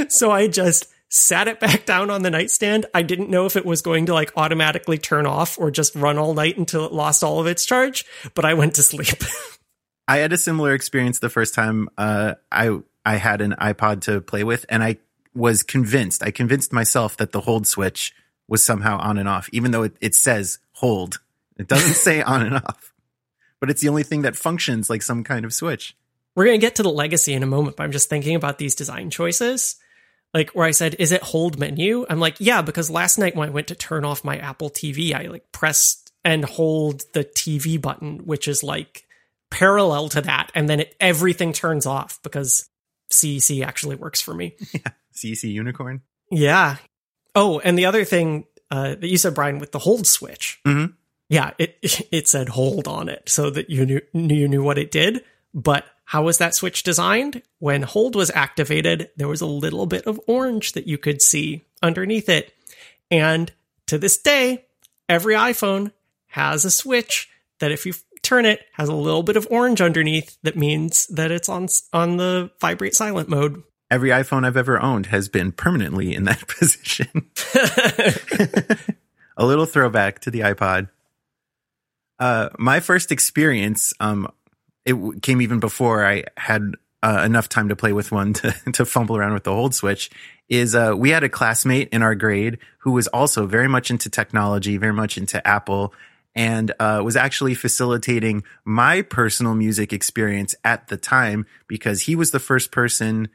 [LAUGHS] so I just sat it back down on the nightstand. I didn't know if it was going to like automatically turn off or just run all night until it lost all of its charge, but I went to sleep. [LAUGHS] I had a similar experience the first time uh, I I had an iPod to play with, and I was convinced. I convinced myself that the hold switch was somehow on and off, even though it, it says hold. It doesn't say on and off, but it's the only thing that functions like some kind of switch. We're going to get to the legacy in a moment, but I'm just thinking about these design choices. Like where I said, is it hold menu? I'm like, yeah, because last night when I went to turn off my Apple TV, I like pressed and hold the TV button, which is like parallel to that. And then it, everything turns off because CEC actually works for me. [LAUGHS] CEC Unicorn. Yeah. Oh, and the other thing uh, that you said, Brian, with the hold switch. Mhm. Yeah, it [LAUGHS] it said hold on it so that you knew you knew what it did. But how was that switch designed? When hold was activated, there was a little bit of orange that you could see underneath it. And to this day, every iPhone has a switch that if you turn it has a little bit of orange underneath that means that it's on on the vibrate silent mode. Every iPhone I've ever owned has been permanently in that [LAUGHS] position. [LAUGHS] a little throwback to the iPod. Uh, my first experience, um, it came even before I had uh, enough time to play with one to, [LAUGHS] to fumble around with the hold switch. Is uh, we had a classmate in our grade who was also very much into technology, very much into Apple, and uh, was actually facilitating my personal music experience at the time because he was the first person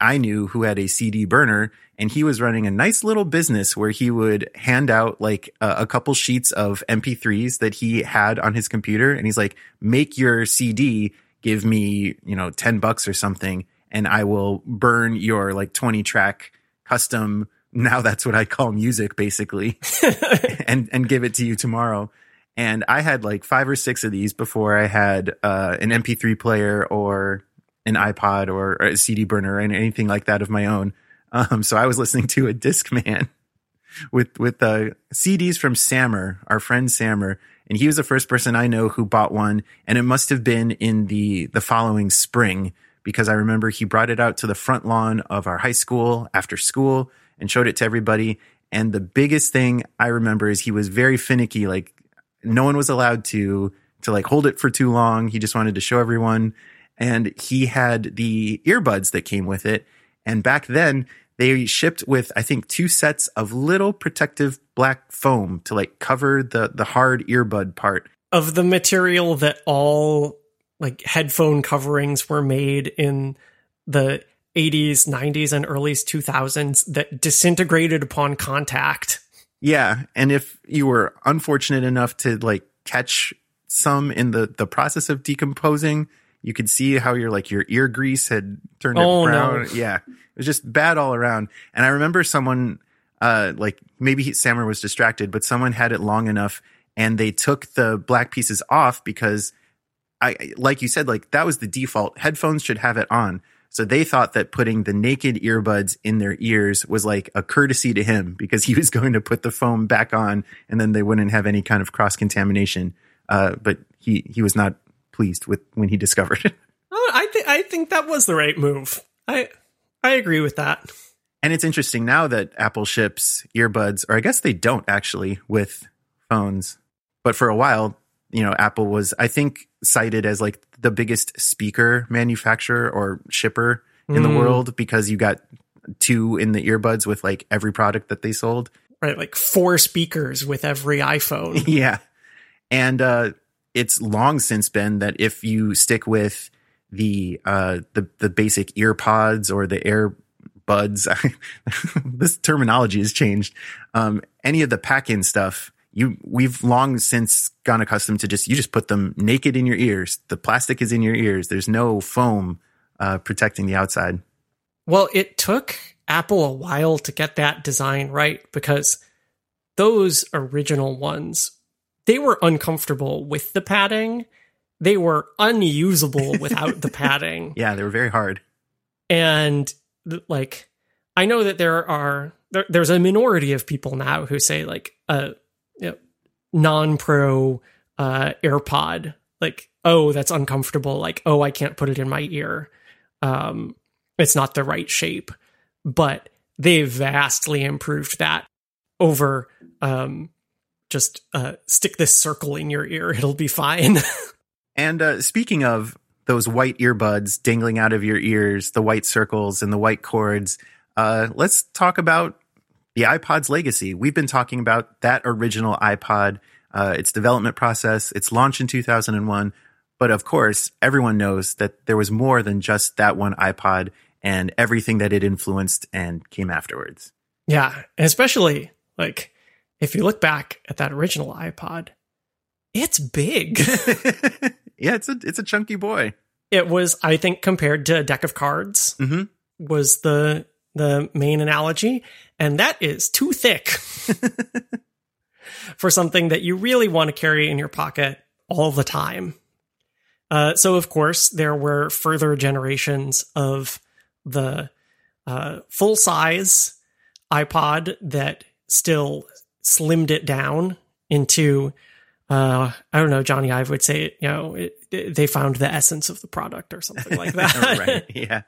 I knew who had a CD burner and he was running a nice little business where he would hand out like a, a, couple sheets of MP3s that he had on his computer. And he's like, make your CD, give me, you know, 10 bucks or something. And I will burn your like 20 track custom. Now that's what I call music basically [LAUGHS] and, and give it to you tomorrow. And I had like five or six of these before I had uh, an MP3 player or an iPod or a CD burner or anything like that of my own. Um, so I was listening to a Discman with with uh, CDs from Sammer, our friend Sammer, and he was the first person I know who bought one, and it must have been in the the following spring because I remember he brought it out to the front lawn of our high school after school and showed it to everybody. And the biggest thing I remember is he was very finicky, like no one was allowed to to like hold it for too long. He just wanted to show everyone and he had the earbuds that came with it. And back then they shipped with, I think, two sets of little protective black foam to like cover the, the hard earbud part of the material that all like headphone coverings were made in the 80s, 90s, and early 2000s that disintegrated upon contact. Yeah. And if you were unfortunate enough to like catch some in the, the process of decomposing, you could see how your like your ear grease had turned oh, brown. No. Yeah, it was just bad all around. And I remember someone, uh, like maybe he, Sammer was distracted, but someone had it long enough, and they took the black pieces off because I, like you said, like that was the default. Headphones should have it on. So they thought that putting the naked earbuds in their ears was like a courtesy to him because he was [LAUGHS] going to put the foam back on and then they wouldn't have any kind of cross contamination. Uh, but he, he was not pleased with when he discovered it. [LAUGHS] Oh, I think I think that was the right move. I I agree with that. And it's interesting now that Apple ships earbuds, or I guess they don't actually with phones. But for a while, you know, Apple was, I think, cited as like the biggest speaker manufacturer or shipper in mm. the world because you got two in the earbuds with like every product that they sold. Right, like four speakers with every iPhone. [LAUGHS] yeah. And uh it's long since been that if you stick with the uh, the the basic ear pods or the air buds, [LAUGHS] this terminology has changed. Um, any of the pack-in stuff, you we've long since gone accustomed to just you just put them naked in your ears. The plastic is in your ears. There's no foam uh, protecting the outside. Well, it took Apple a while to get that design right because those original ones they were uncomfortable with the padding. They were unusable [LAUGHS] without the padding. Yeah, they were very hard. And like, I know that there are there, there's a minority of people now who say like a uh, you know, non-pro uh, AirPod, like, oh, that's uncomfortable. Like, oh, I can't put it in my ear. Um, it's not the right shape. But they vastly improved that over um, just uh, stick this circle in your ear. [LAUGHS] It'll be fine. [LAUGHS] and uh, speaking of those white earbuds dangling out of your ears, the white circles and the white cords, uh, let's talk about the iPod's legacy. We've been talking about that original iPod, uh, its development process, its launch in 2001. But of course, everyone knows that there was more than just that one iPod and everything that it influenced and came afterwards. Yeah, especially like if you look back at that original iPod, it's big. [LAUGHS] yeah, it's a it's a chunky boy. It was, I think, compared to a deck of cards, mm-hmm. was the the main analogy, and that is too thick [LAUGHS] for something that you really want to carry in your pocket all the time. Uh, so, of course, there were further generations of the uh, full size iPod that still slimmed it down into uh, I don't know, Jony Ive would say, you know, it, it, they found the essence of the product or something like [LAUGHS] that. right. Yeah.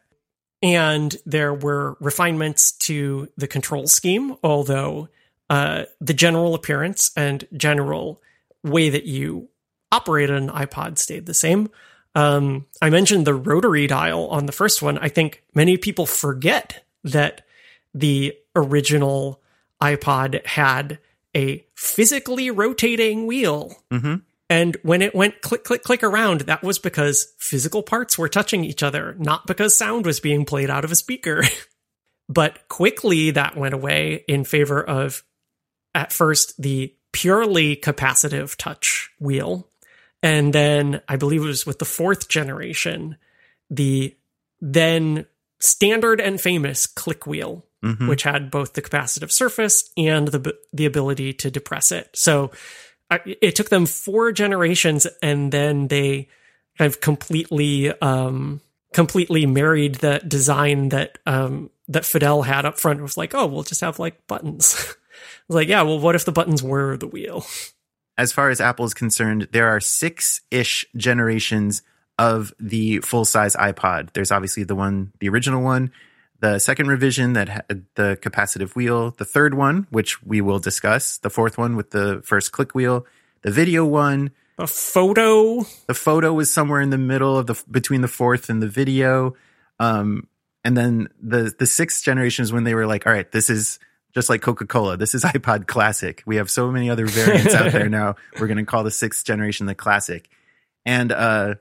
and there were refinements to the control scheme, although uh, the general appearance and general way that you operated an iPod stayed the same. Um, I mentioned the rotary dial on the first one. I think many people forget that the original iPod had a physically rotating wheel. hmm And when it went click, click, click around, that was because physical parts were touching each other, not because sound was being played out of a speaker. [LAUGHS] but quickly that went away in favor of, at first, the purely capacitive touch wheel. And then I believe it was with the fourth generation, the then standard and famous click wheel hmm which had both the capacitive surface and the the ability to depress it. So it took them four generations, and then they kind of completely um, completely married the design that um, that Fadell had up front. It was like, oh, we'll just have like buttons. [LAUGHS] Was like, yeah, well, what if the buttons were the wheel? As far as Apple is concerned, there are six ish generations of the full size iPod. There's obviously the one, the original one, the second revision that had the capacitive wheel, the third one, which we will discuss, the fourth one with the first click wheel, the video one, A photo. the photo was somewhere in the middle of the between the fourth and the video. Um and then the the sixth generation is when they were like all right this is just like coca-cola. This is [LAUGHS] ipod classic. We have so many other variants out there [LAUGHS] now. We're going to call the sixth generation the classic. And uh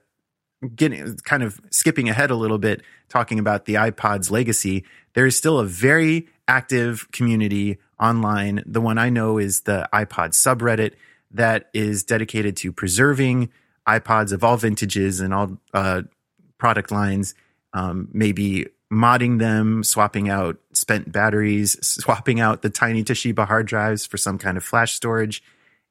getting kind of skipping ahead a little bit talking about the ipod's legacy there is still a very active community online the one i know is the ipod subreddit that is dedicated to preserving iPods of all vintages and all uh, product lines, um, maybe modding them, swapping out spent batteries, swapping out the tiny Toshiba hard drives for some kind of flash storage.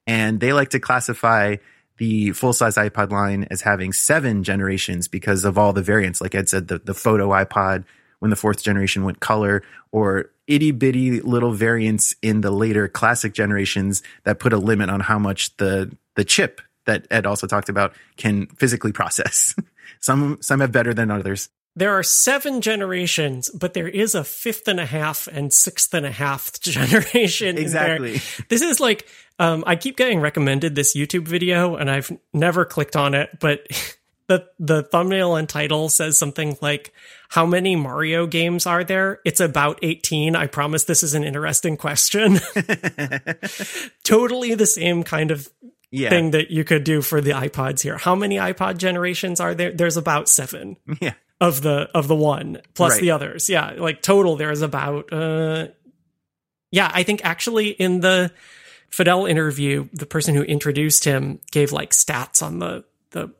And they like to classify the full size iPod line as having seven generations because of all the variants. Like Ed said, the, the photo iPod when the fourth generation went color, or itty bitty little variants in the later classic generations that put a limit on how much the the chip that Ed also talked about can physically process. [LAUGHS] some some have better than others. There are seven generations, but there is a fifth and a half and sixth and a half [LAUGHS] generation. Exactly. This is like um, I keep getting recommended this YouTube video, and I've never clicked on it, but [LAUGHS] the the thumbnail and title says something like, "How many Mario games are there?" It's about eighteen. I promise this is an interesting question. [LAUGHS] totally the same kind of Yeah. thing that you could do for the iPods here. How many iPod generations are there? There's about seven Yeah. Of the of the one plus Right. the others. Yeah, like total there's about uh yeah, I think actually in the Fadell interview, the person who introduced him gave like stats on the the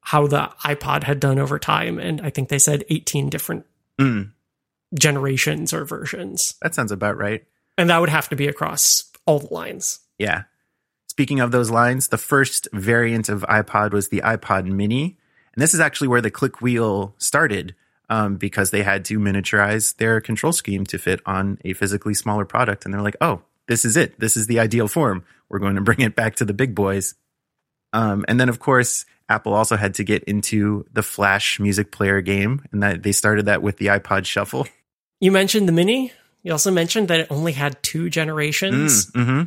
how the iPod had done over time and I think they said 18 different Mm, generations or versions. that sounds about right. And that would have to be across all the lines. Yeah. Speaking of those lines, the first variant of iPod was the iPod Mini. And this is actually where the click wheel started um, because they had to miniaturize their control scheme to fit on a physically smaller product. And they're like, oh, this is it. This is the ideal form. We're going to bring it back to the big boys. Um, and then, of course, Apple also had to get into the Flash music player game. And that they started that with the iPod Shuffle. You mentioned the mini. You also mentioned that it only had two generations. Mm, hmm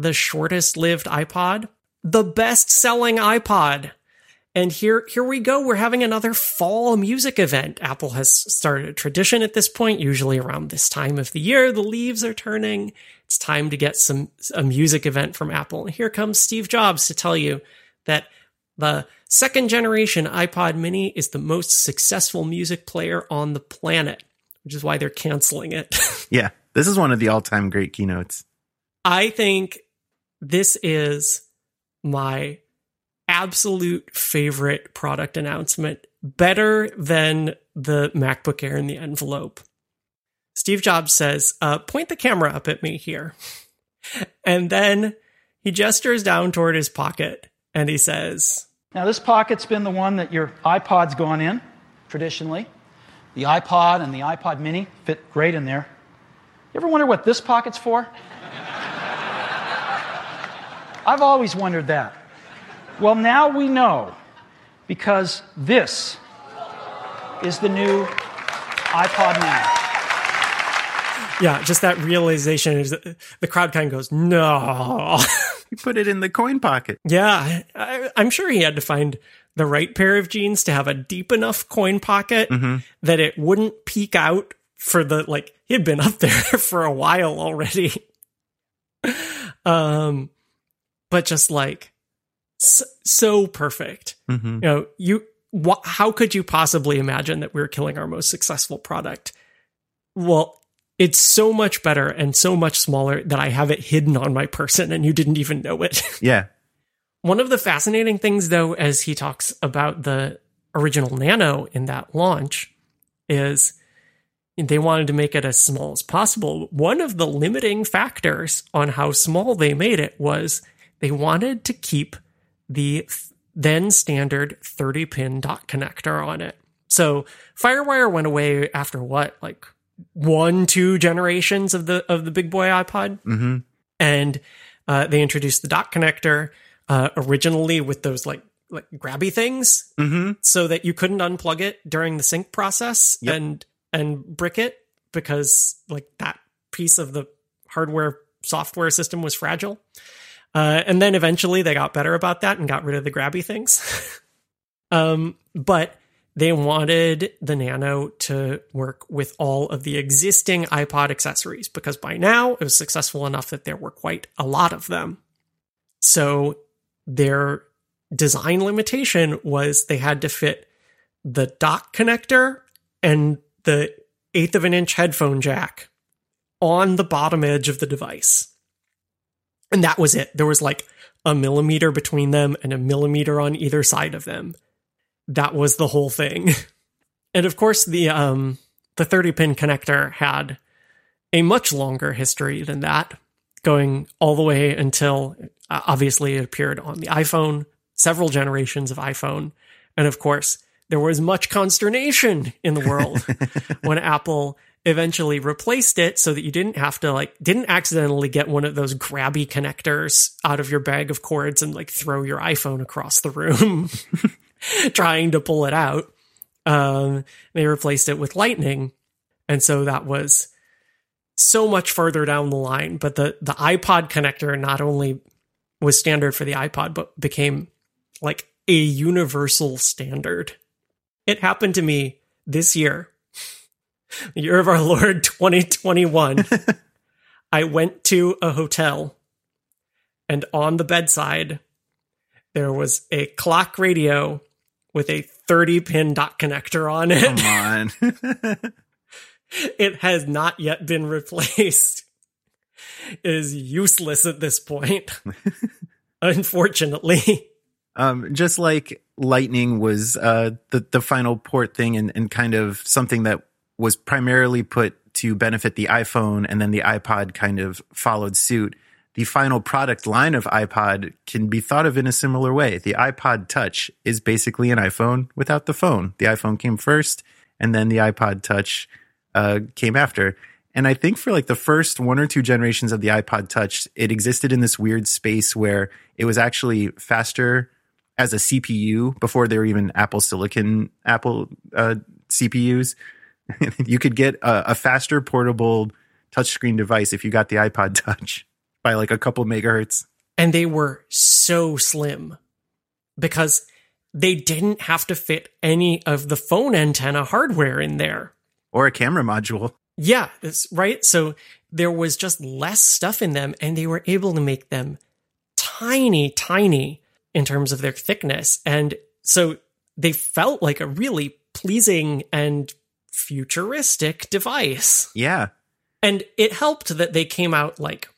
the shortest lived iPod, the best selling iPod. And here, here we go. We're having another fall music event. Apple has started a tradition at this point, usually around this time of the year. The leaves are turning. It's time to get some, a music event from Apple. And here comes Steve Jobs to tell you that the second generation iPod mini is the most successful music player on the planet, which is why they're canceling it. [LAUGHS] Yeah. This is one of the all time great keynotes. I think this is my absolute favorite product announcement, better than the MacBook Air in the envelope. Steve Jobs says, uh, point the camera up at me here. [LAUGHS] And then he gestures down toward his pocket and he says, Now, this pocket's been the one that your iPod's gone in, traditionally. The iPod and the iPod mini fit great in there. You ever wonder what this pocket's for? [LAUGHS] I've always wondered that. Well, now we know because this is the new iPod Nano. Yeah, just that realization is that the crowd kind of goes, no. He put it in the coin pocket. yeah, I, I'm sure he had to find the right pair of jeans to have a deep enough coin pocket that it wouldn't peek out for the, like, he had been up there [LAUGHS] for a while already. um, but just like, so, so perfect. hmm you know you wh- how could you possibly imagine that we are killing our most successful product well it's so much better and so much smaller that i have it hidden on my person and you didn't even know it [LAUGHS] Yeah. one of the fascinating things though as he talks about the original nano in that launch is they wanted to make it as small as possible one of the limiting factors on how small they made it was they wanted to keep the then standard 30 pin dock connector on it. So Firewire went away after what, like one, two generations of the of the big boy iPod, hmm and uh, they introduced the dock connector uh, originally with those like like grabby things, hmm so that you couldn't unplug it during the sync process Yep. and and brick it because like that piece of the hardware software system was fragile. Uh, and then eventually they got better about that and got rid of the grabby things. [LAUGHS] um, but they wanted the Nano to work with all of the existing iPod accessories because by now it was successful enough that there were quite a lot of them. So their design limitation was they had to fit the dock connector and the eighth of an inch headphone jack on the bottom edge of the device. And that was it. There was like a millimeter between them and a millimeter on either side of them. That was the whole thing. [LAUGHS] And of course the um the 30 pin connector had a much longer history than that, going all the way until uh, obviously it appeared on the iPhone, several generations of iPhone, and of course there was much consternation in the world [LAUGHS] when Apple eventually replaced it so that you didn't have to like didn't accidentally get one of those grabby connectors out of your bag of cords and like throw your iPhone across the room [LAUGHS] trying to pull it out. Um, they replaced it with Lightning, and so that was so much further down the line. But the the iPod connector not only was standard for the iPod, but became like a universal standard. It happened to me this year, year of our Lord [LAUGHS] 2021. [LAUGHS] I went to a hotel, and on the bedside, there was a clock radio with a 30 pin dock connector on it. Come on. [LAUGHS] It has not yet been replaced. It is useless at this point. Unfortunately. um, just like Lightning was uh, the the final port thing, and, and kind of something that was primarily put to benefit the iPhone, and then the iPod kind of followed suit. The final product line of iPod can be thought of in a similar way. The iPod Touch is basically an iPhone without the phone. The iPhone came first, and then the iPod Touch uh, came after. And I think for like the first one or two generations of the iPod Touch, it existed in this weird space where it was actually faster as a CPU before there were even Apple Silicon Apple uh, CPUs. [LAUGHS] you could get a, a faster portable touchscreen device if you got the iPod Touch [LAUGHS] by like a couple megahertz. And they were so slim because they didn't have to fit any of the phone antenna hardware in there. Or a camera module. Yeah, right. So there was just less stuff in them, and they were able to make them tiny, tiny in terms of their thickness. And so they felt like a really pleasing and futuristic device. Yeah. And it helped that they came out like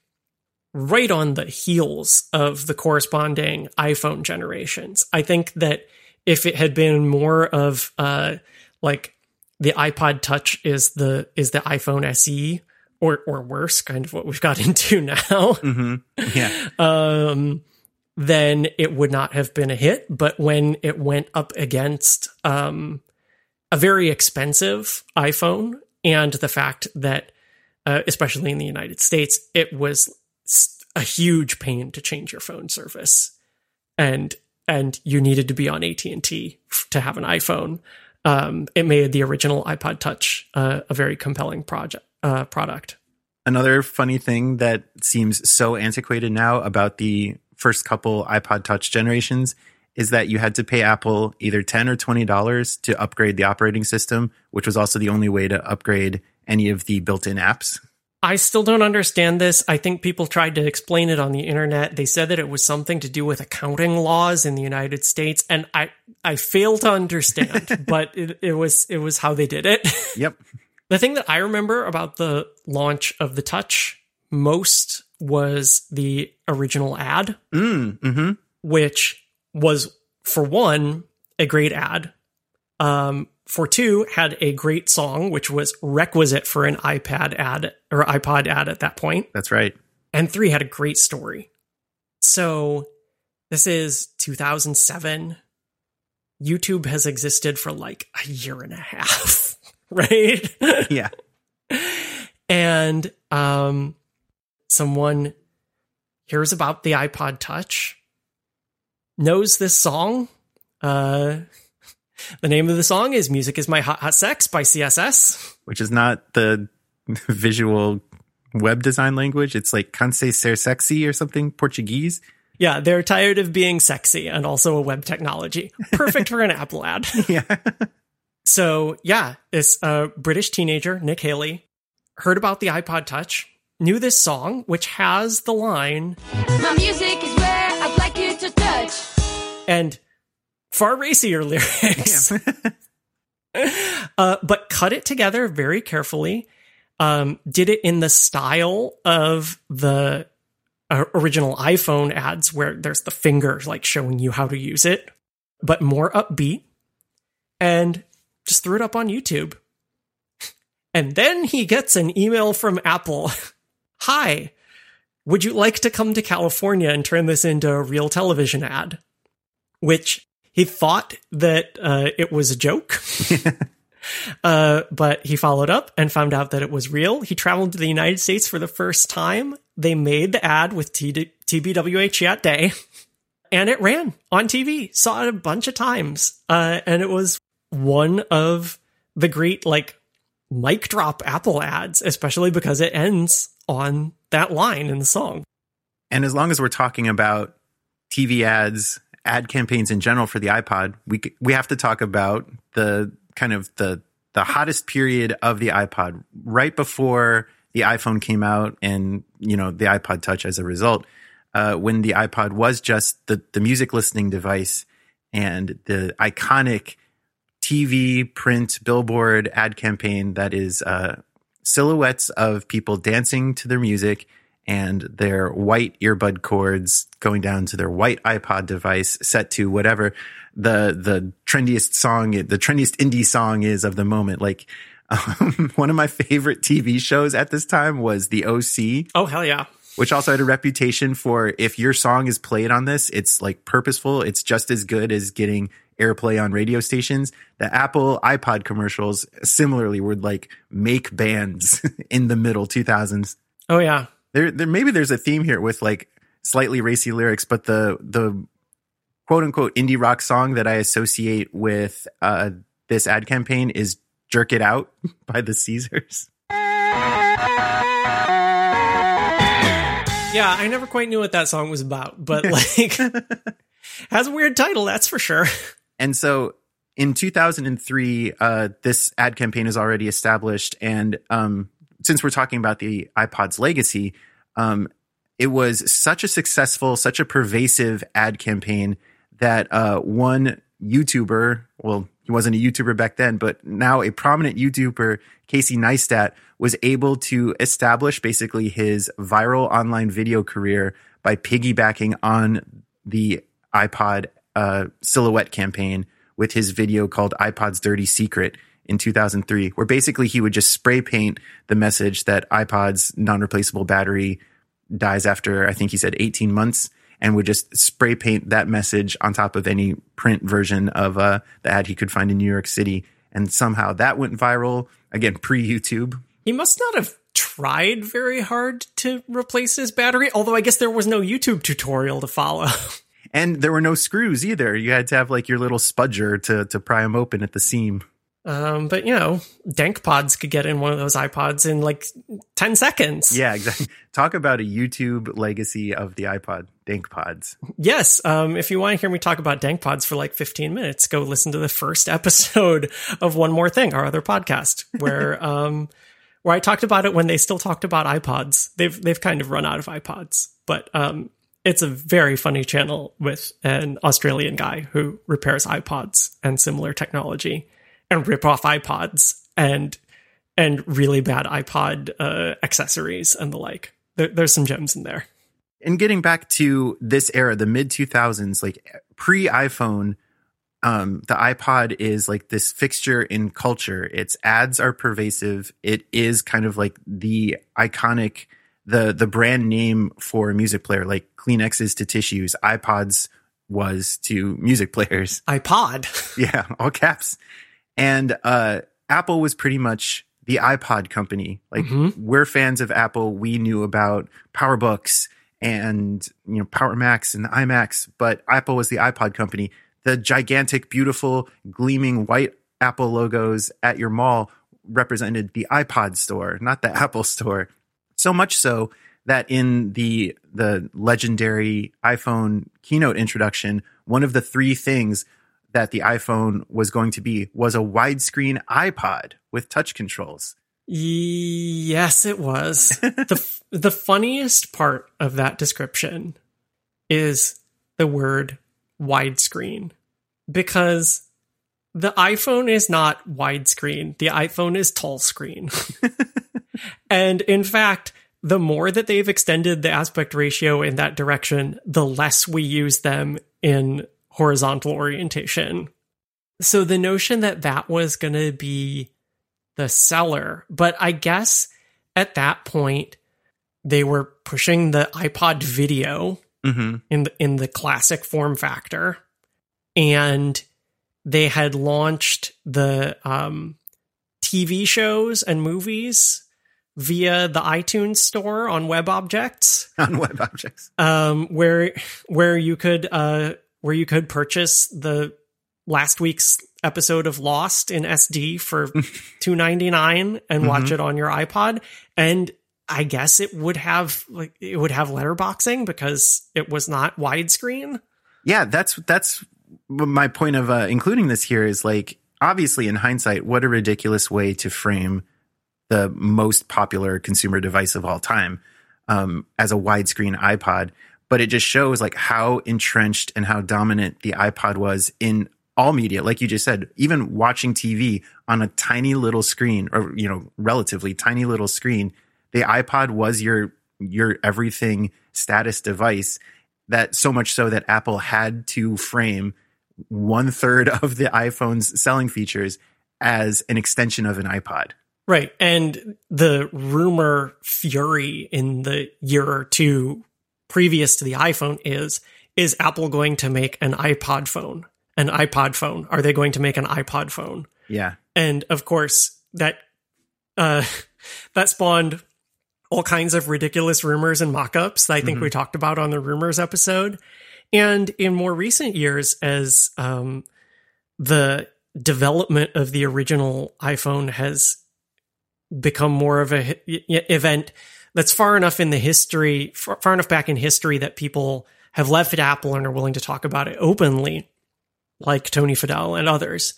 right on the heels of the corresponding iPhone generations. I think that if it had been more of uh like the iPod Touch is the is the iPhone SE or or worse, kind of what we've got [LAUGHS] into now, hmm Yeah. um, then it would not have been a hit. But when it went up against um, a very expensive iPhone and the fact that, uh, especially in the United States, it was a huge pain to change your phone service. And and you needed to be on AT&T to have an iPhone. Um, it made the original iPod Touch uh, a very compelling project uh, product. Another funny thing that seems so antiquated now about the first couple iPod Touch generations is that you had to pay Apple either 10 or $20 to upgrade the operating system, which was also the only way to upgrade any of the built in apps. I still don't understand this. I think people tried to explain it on the internet. They said that it was something to do with accounting laws in the United States, and I I fail to understand. [LAUGHS] but it, it was it was how they did it. Yep. [LAUGHS] the thing that I remember about the launch of the Touch most was the original ad, Mm, hmm which was for one a great ad. Um, for two, had a great song, which was requisite for an iPad ad or iPod ad at that point. That's right. And three had a great story. So this is 2007. YouTube has existed for like a year and a half, [LAUGHS] right? Yeah. and um, someone hears about the iPod Touch, knows this song. Uh, [LAUGHS] the name of the song is "Music Is My Hot Hot Sex" by CSS. Which is not the [LAUGHS] visual web design language. It's like can't ser sexy or something Portuguese. Yeah, they're tired of being sexy and also a web technology. Perfect for an [LAUGHS] Apple ad. Yeah. So, yeah, this uh, British teenager, Nick Haley, heard about the iPod Touch, knew this song, which has the line, My music is where I'd like you to touch. And far racier [LAUGHS] lyrics, [LAUGHS] uh, but cut it together very carefully. Um, did it in the style of the uh, original iPhone ads, where there's the finger like showing you how to use it, but more upbeat, and just threw it up on YouTube. And then he gets an email from Apple. [LAUGHS] Hi, would you like to come to California and turn this into a real television ad? Which he thought that uh, it was a joke. [LAUGHS] uh, but he followed up and found out that it was real. He traveled to the United States for the first time. They made the ad with T- TBWA that day, [LAUGHS] and it ran on TV. Saw it a bunch of times, uh, and it was one of the great like mic drop Apple ads, especially because it ends on that line in the song. And as long as we're talking about TV ads, ad campaigns in general for the iPod, we we have to talk about the kind of the the hottest period of the iPod right before the iPhone came out and you know the iPod Touch as a result. Uh, when the iPod was just the the music listening device and the iconic TV, print, billboard ad campaign that is uh, silhouettes of people dancing to their music and their white earbud cords going down to their white iPod device set to whatever the the trendiest song, the trendiest indie song is of the moment. Like um, [LAUGHS] one of my favorite TV shows at this time was The OC Oh hell yeah! which also had a reputation for if your song is played on this, it's like purposeful. It's just as good as getting airplay on radio stations. The Apple iPod commercials similarly would like make bands [LAUGHS] in the middle 2000s. Oh yeah. There, there maybe there's a theme here with like slightly racy lyrics, but the the quote unquote indie rock song that I associate with uh, this ad campaign is "Jerk It Out" [LAUGHS] by the Caesars. Yeah, I never quite knew what that song was about, but [LAUGHS] like has a weird title, that's for sure. And so in 2003, uh, this ad campaign is already established. And um, since we're talking about the iPod's legacy, um, it was such a successful, such a pervasive ad campaign that uh, one YouTuber, well, he wasn't a YouTuber back then, but now a prominent YouTuber, Casey Neistat, was able to establish basically his viral online video career by piggybacking on the iPod uh, silhouette campaign with his video called iPod's Dirty Secret in 2003, where basically he would just spray paint the message that iPod's non replaceable battery dies after, I think he said 18 months, and would just spray paint that message on top of any print version of uh, the ad he could find in New York City. And somehow that went viral, again, pre YouTube. He must not have tried very hard to replace his battery, although I guess there was no YouTube tutorial to follow. [LAUGHS] and there were no screws either. You had to have like your little spudger to to pry them open at the seam. Um, but you know, Dank Pods could get in one of those iPods in like 10 seconds. Yeah, exactly. [LAUGHS] Talk about a YouTube legacy of the iPod, Dank Pods. Yes. Um, if you want to hear me talk about Dank Pods for like 15 minutes, go listen to the first [LAUGHS] episode of One More Thing, our other podcast, where, [LAUGHS] um, where I talked about it when they still talked about iPods. They've, they've kind of run out of iPods, but, um, it's a very funny channel with an Australian guy who repairs iPods and similar technology and rip off iPods and and really bad iPod uh, accessories and the like. There, there's some gems in there. And getting back to this era, the mid 2000s, like pre iPhone, um, the iPod is like this fixture in culture. Its ads are pervasive. It is kind of like the iconic, the the brand name for a music player, like Kleenexes to tissues. iPods was to music [LAUGHS] players. iPod. Yeah, all caps. And uh, Apple was pretty much the iPod company. Like we're fans of Apple. We knew about PowerBooks and you know Power Macs and the iMacs, but Apple was the iPod company. The gigantic, beautiful, gleaming white Apple logos at your mall represented the iPod store, not the [LAUGHS] Apple store. So much so that in the the legendary iPhone keynote introduction, one of the three things that the iPhone was going to be was a widescreen iPod with touch controls. Yes, it was. [LAUGHS] the The funniest part of that description is the word widescreen because the iPhone is not widescreen. The iPhone is tall screen. [LAUGHS] and in fact, the more that they've extended the aspect ratio in that direction, the less we use them in horizontal orientation. So the notion that that was going to be the seller, but I guess at that point they were pushing the iPod video Mm-hmm. in the, in the classic form factor and they had launched the um, TV shows and movies via the iTunes store on WebObjects [LAUGHS] On WebObjects. um, where where you could uh, where you could purchase the last week's episode of Lost in SD for [LAUGHS] two ninety nine and watch it on your iPod. And I guess it would have like it would have letterboxing because it was not widescreen. Yeah, that's that's my point of uh, including this here is like obviously in hindsight, what a ridiculous way to frame the most popular consumer device of all time um, as a widescreen iPod. But it just shows like how entrenched and how dominant the iPod was in all media. Like you just said, even watching TV on a tiny little screen, or you know, relatively tiny little screen, the iPod was your your everything status device. That so much so that Apple had to frame one third of the iPhone's selling features as an extension of an iPod. Right. And the rumor fury in the year or two previous to the iPhone is is Apple going to make an iPod phone? An iPod phone. Are they going to make an iPod phone? Yeah. And of course, that uh [LAUGHS] that spawned all kinds of ridiculous rumors and mock-ups that I think we talked about on the rumors episode. And in more recent years, as um, the development of the original iPhone has become more of a event that's far enough in the history, far, enough back in history that people have left Apple and are willing to talk about it openly, like Tony Fadell and others.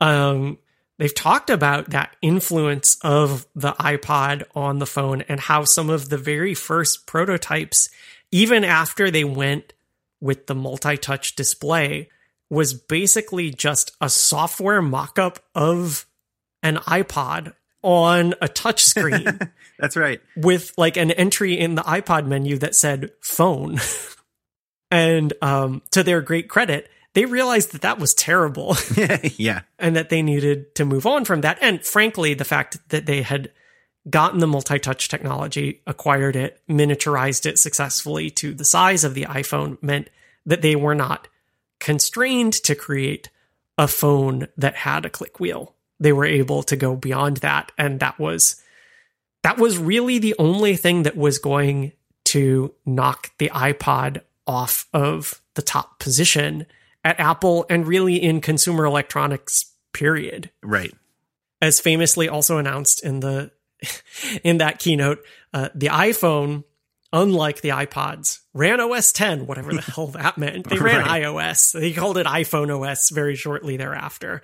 Um, they've talked about that influence of the iPod on the phone and how some of the very first prototypes, even after they went with the multi-touch display, was basically just a software mock-up of an iPod on a touch screen [LAUGHS] That's right. with like an entry in the iPod menu that said phone. [LAUGHS] and um, to their great credit, they realized that that was terrible [LAUGHS] yeah. and that they needed to move on from that. And frankly, the fact that they had gotten the multi touch technology, acquired it, miniaturized it successfully to the size of the iPhone meant that they were not constrained to create a phone that had a click wheel. They were able to go beyond that. And that was that was really the only thing that was going to knock the iPod off of the top position at Apple and really in consumer electronics period Right. as famously also announced in the [LAUGHS] in that keynote, uh, the iPhone, unlike the iPods, ran OS 10, whatever the [LAUGHS] hell that meant. They ran Right. iOS. They called it iPhone OS very shortly thereafter.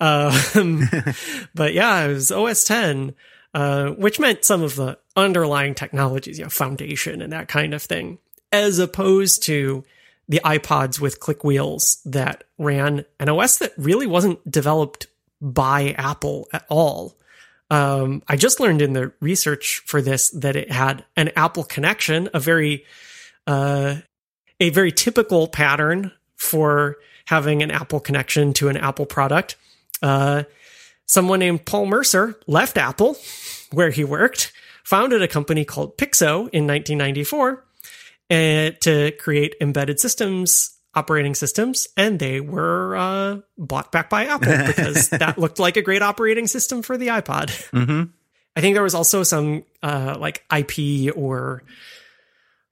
Um, [LAUGHS] but yeah, it was OS 10, uh, which meant some of the underlying technologies, you know, foundation and that kind of thing, as opposed to the iPods with click wheels that ran an OS that really wasn't developed by Apple at all. Um, I just learned in the research for this that it had an Apple connection, a very, uh, a very typical pattern for having an Apple connection to an Apple product. Uh, someone named Paul Mercer left Apple, where he worked, founded a company called Pixo in 1994 uh, to create embedded systems, operating systems, and they were uh, bought back by Apple [LAUGHS] because that looked like a great operating system for the iPod. hmm I think there was also some uh, like IP or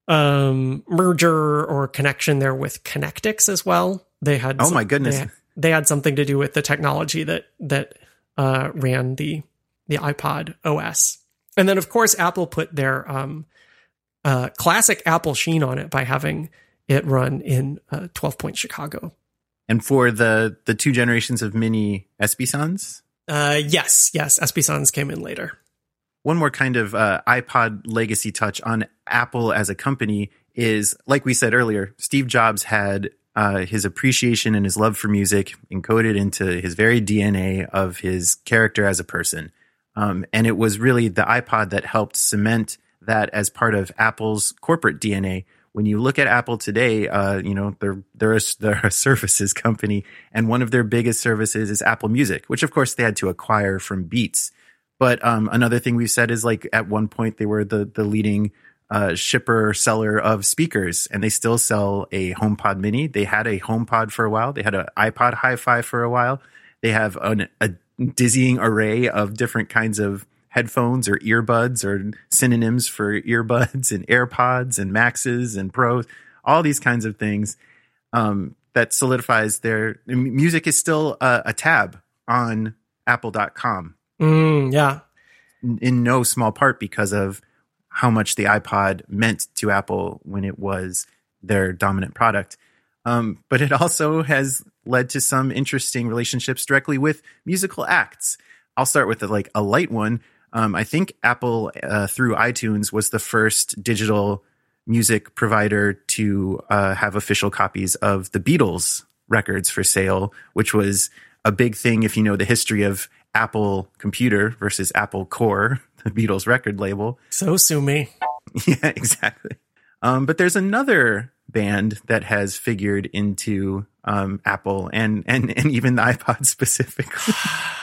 um, merger or connection there with Connectix as well. They had Oh some- my goodness. They, they had something to do with the technology that that uh, ran the the iPod OS, and then of course Apple put their um, uh, classic Apple sheen on it by having it run in uh, 12 point Chicago. And for the the two generations of mini Espy Sans, Uh, yes, yes, Espy Sans came in later. one more kind of uh, iPod legacy touch on Apple as a company is, like we said earlier, Steve Jobs had uh, his appreciation and his love for music encoded into his very DNA of his character as a person. Um, and it was really the iPod that helped cement that as part of Apple's corporate DNA. When you look at Apple today, uh, you know they're they're a, they're a services [LAUGHS] company, and one of their biggest services is Apple Music, which of course they had to acquire from Beats. But um, another thing we've said is like at one point they were the the leading uh, shipper seller of speakers, and they still sell a HomePod Mini. They had a HomePod for a while. They had an iPod Hi-Fi for a while. They have an, a dizzying array of different kinds of headphones or earbuds or synonyms for earbuds and AirPods and Maxes and Pros. All these kinds of things um, that solidifies their music is still a, a tab on Apple.com Mm, yeah, in no small part because of how much the iPod meant to Apple when it was their dominant product. Um, but it also has led to some interesting relationships directly with musical acts. I'll start with the, like a light one. Um, I think Apple uh, through iTunes was the first digital music provider to uh, have official copies of the Beatles records for sale, which was a big thing if you know the history of Apple Computer versus Apple Corps, [LAUGHS] the Beatles record label. so sue me. [LAUGHS] Yeah, exactly. Um, but there's another band that has figured into um, Apple and and and even the iPod [LAUGHS] specifically. [SIGHS]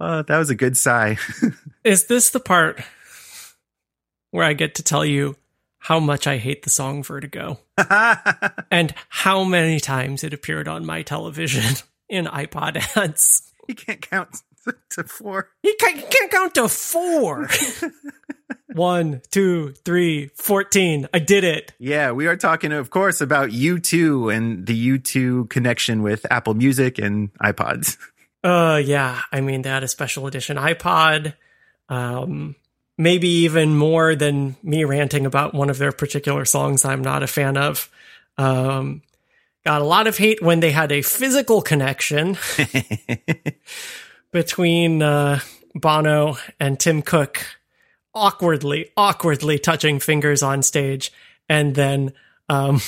uh, that was a good sigh. [LAUGHS] Is this the part where I get to tell you how much I hate the song Vertigo [LAUGHS] and how many times it appeared on my television [LAUGHS] in iPod ads? you can't count to four. You can't, you can't count to four. One, two, three, fourteen. I did it. Yeah, we are talking, of course, about U2 and the U2 connection with Apple Music and iPods. Uh, yeah. I mean, they had a special edition iPod. Um, maybe even more than me ranting about one of their particular songs I'm not a fan of. Um, got a lot of hate when they had a physical connection [LAUGHS] between uh, Bono and Tim Cook, awkwardly, awkwardly touching fingers on stage, and then um,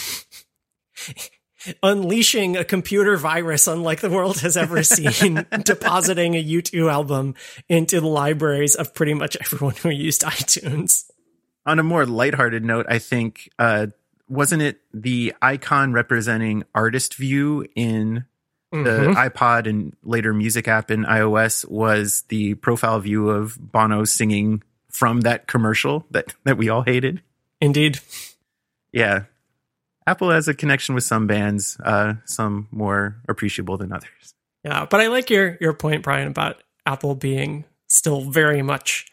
[LAUGHS] unleashing a computer virus unlike the world has ever seen, [LAUGHS] depositing a U2 album into the libraries of pretty much everyone who used iTunes. On a more lighthearted note, I think, uh, wasn't it the icon representing artist view in the Mhm. iPod and later music app in iOS was the profile view of Bono singing from that commercial that, that we all hated? Indeed. Yeah. Apple has a connection with some bands, uh, some more appreciable than others. Yeah, but I like your your point, Brian, about Apple being still very much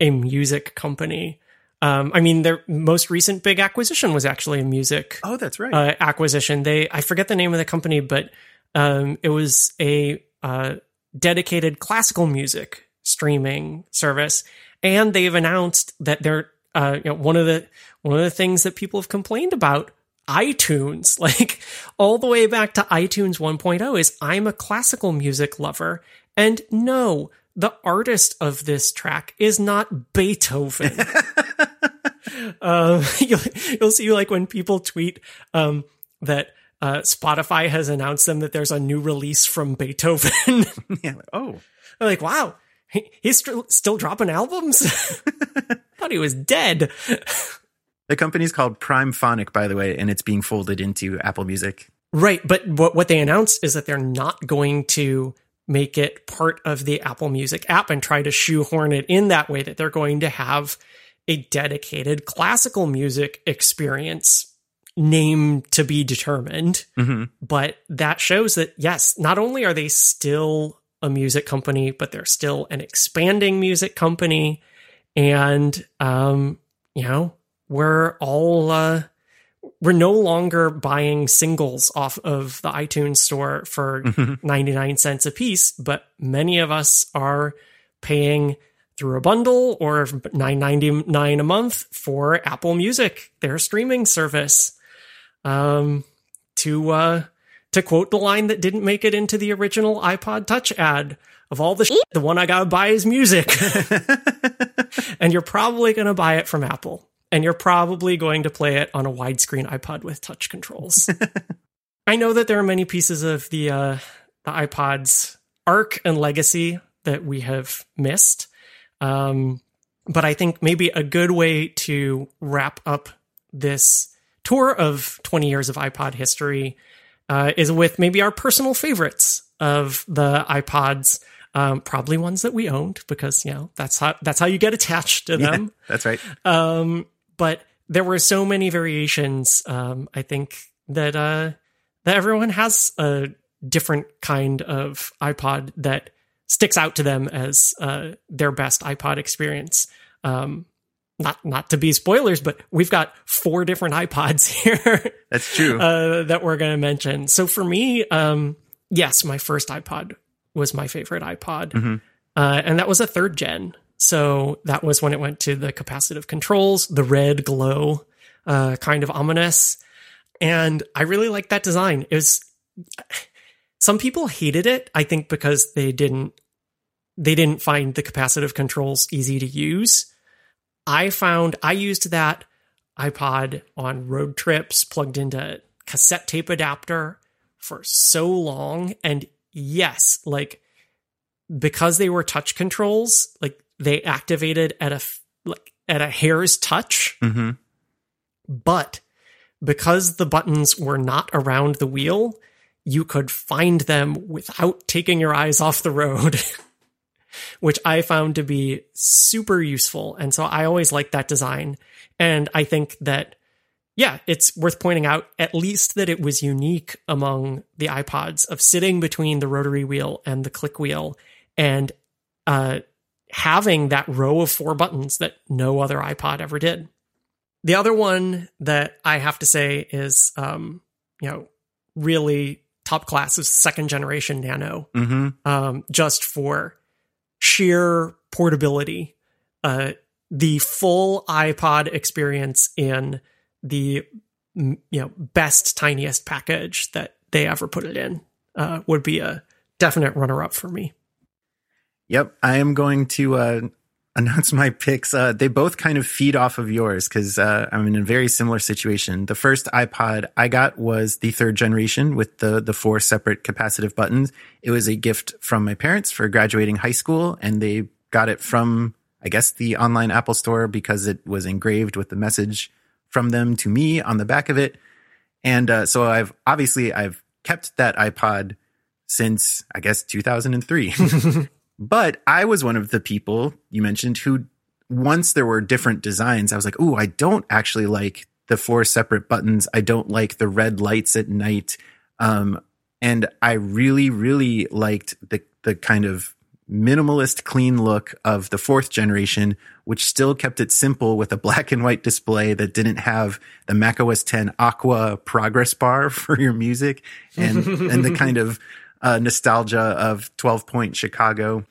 a music company. Um, I mean, their most recent big acquisition was actually a music Oh, that's right. uh, acquisition. They I forget the name of the company, but um, it was a uh, dedicated classical music streaming service, and they've announced that they're uh, you know one of the one of the things that people have complained about iTunes, [LAUGHS] like all the way back to iTunes 1.0, is I'm a classical music lover, and no. The artist of this track is not Beethoven. [LAUGHS] um, [LAUGHS] you'll, you'll see like when people tweet um, that uh, Spotify has announced them that there's a new release from Beethoven. yeah. like, oh, They're like, wow, he, he's st- still dropping albums. Thought he was dead. The company's called Primephonic, by the way, and it's being folded into Apple Music. Right, but what what they announced is that they're not going to make it part of the Apple Music app and try to shoehorn it in that way. That they're going to have a dedicated classical music experience name to be determined. hmm but that shows that yes, not only are they still a music company, but they're still an expanding music company, and um, you know we're all uh, we're no longer buying singles off of the iTunes store for ninety nine cents a piece, but many of us are paying through a bundle or nine ninety nine a month for Apple Music, their streaming service. Um, to uh, to quote the line that didn't make it into the original iPod Touch ad of all the shit, the one I gotta buy is music. [LAUGHS] and you're probably gonna buy it from Apple. And you're probably going to play it on a widescreen iPod with touch controls. [LAUGHS] I know that there are many pieces of the uh, the iPod's arc and legacy that we have missed. Um, but I think maybe a good way to wrap up this tour of 20 years of iPod history uh, is with maybe our personal favorites of the iPods. Um, probably ones that we owned because you know that's how that's how you get attached to them. That's right. Um, but there were so many variations. Um, I think that uh, that everyone has a different kind of iPod that sticks out to them as uh, their best iPod experience. Um, not not to be spoilers, but we've got four different iPods [LAUGHS] here That's true. uh, that we're going to mention. So for me, um, yes, my first iPod was my favorite iPod, Mhm. uh, and that was a third gen. So that was when it went to the capacitive controls, the red glow, uh, kind of ominous, and I really liked that design. It was. Some people hated it, I think, because they didn't they didn't find the capacitive controls easy to use. I found I used that iPod on road trips, plugged into cassette tape adapter for so long. And yes, like because they were touch controls, like they activated at a like at a hair's touch, hmm but because the buttons were not around the wheel, you could find them without taking your eyes off the road, [LAUGHS] which I found to be super useful. And so I always liked that design. And I think that, yeah, it's worth pointing out at least that it was unique among the iPods of sitting between the rotary wheel and the click wheel and uh, having that row of four buttons that no other iPod ever did. The other one that I have to say is, um, you know, really top class is second generation Nano, hmm um, just for sheer portability. Uh, the full iPod experience in the you know best tiniest package that they ever put it in uh, would be a definite runner up for me. Yep. I am going to uh, [LAUGHS] announce my picks. Uh, they both kind of feed off of yours because uh, I'm in a very similar situation. The first iPod I got was the third generation with the the four separate capacitive buttons. It was a gift from my parents for graduating high school, and they got it from I guess the online Apple store because it was engraved with the message from them to me on the back of it. And uh, so I've obviously I've kept that iPod since I guess 2003. [LAUGHS] [LAUGHS] But I was one of the people you mentioned who, once there were different designs, I was like, "Ooh, I don't actually like the four separate buttons. I don't like the red lights at night." Um, and I really, really liked the the kind of minimalist, clean look of the fourth generation, which still kept it simple with a black and white display that didn't have the Mac OS 10 Aqua progress bar [LAUGHS] for your music and, and the kind of [LAUGHS] uh, nostalgia of 12 point Chicago.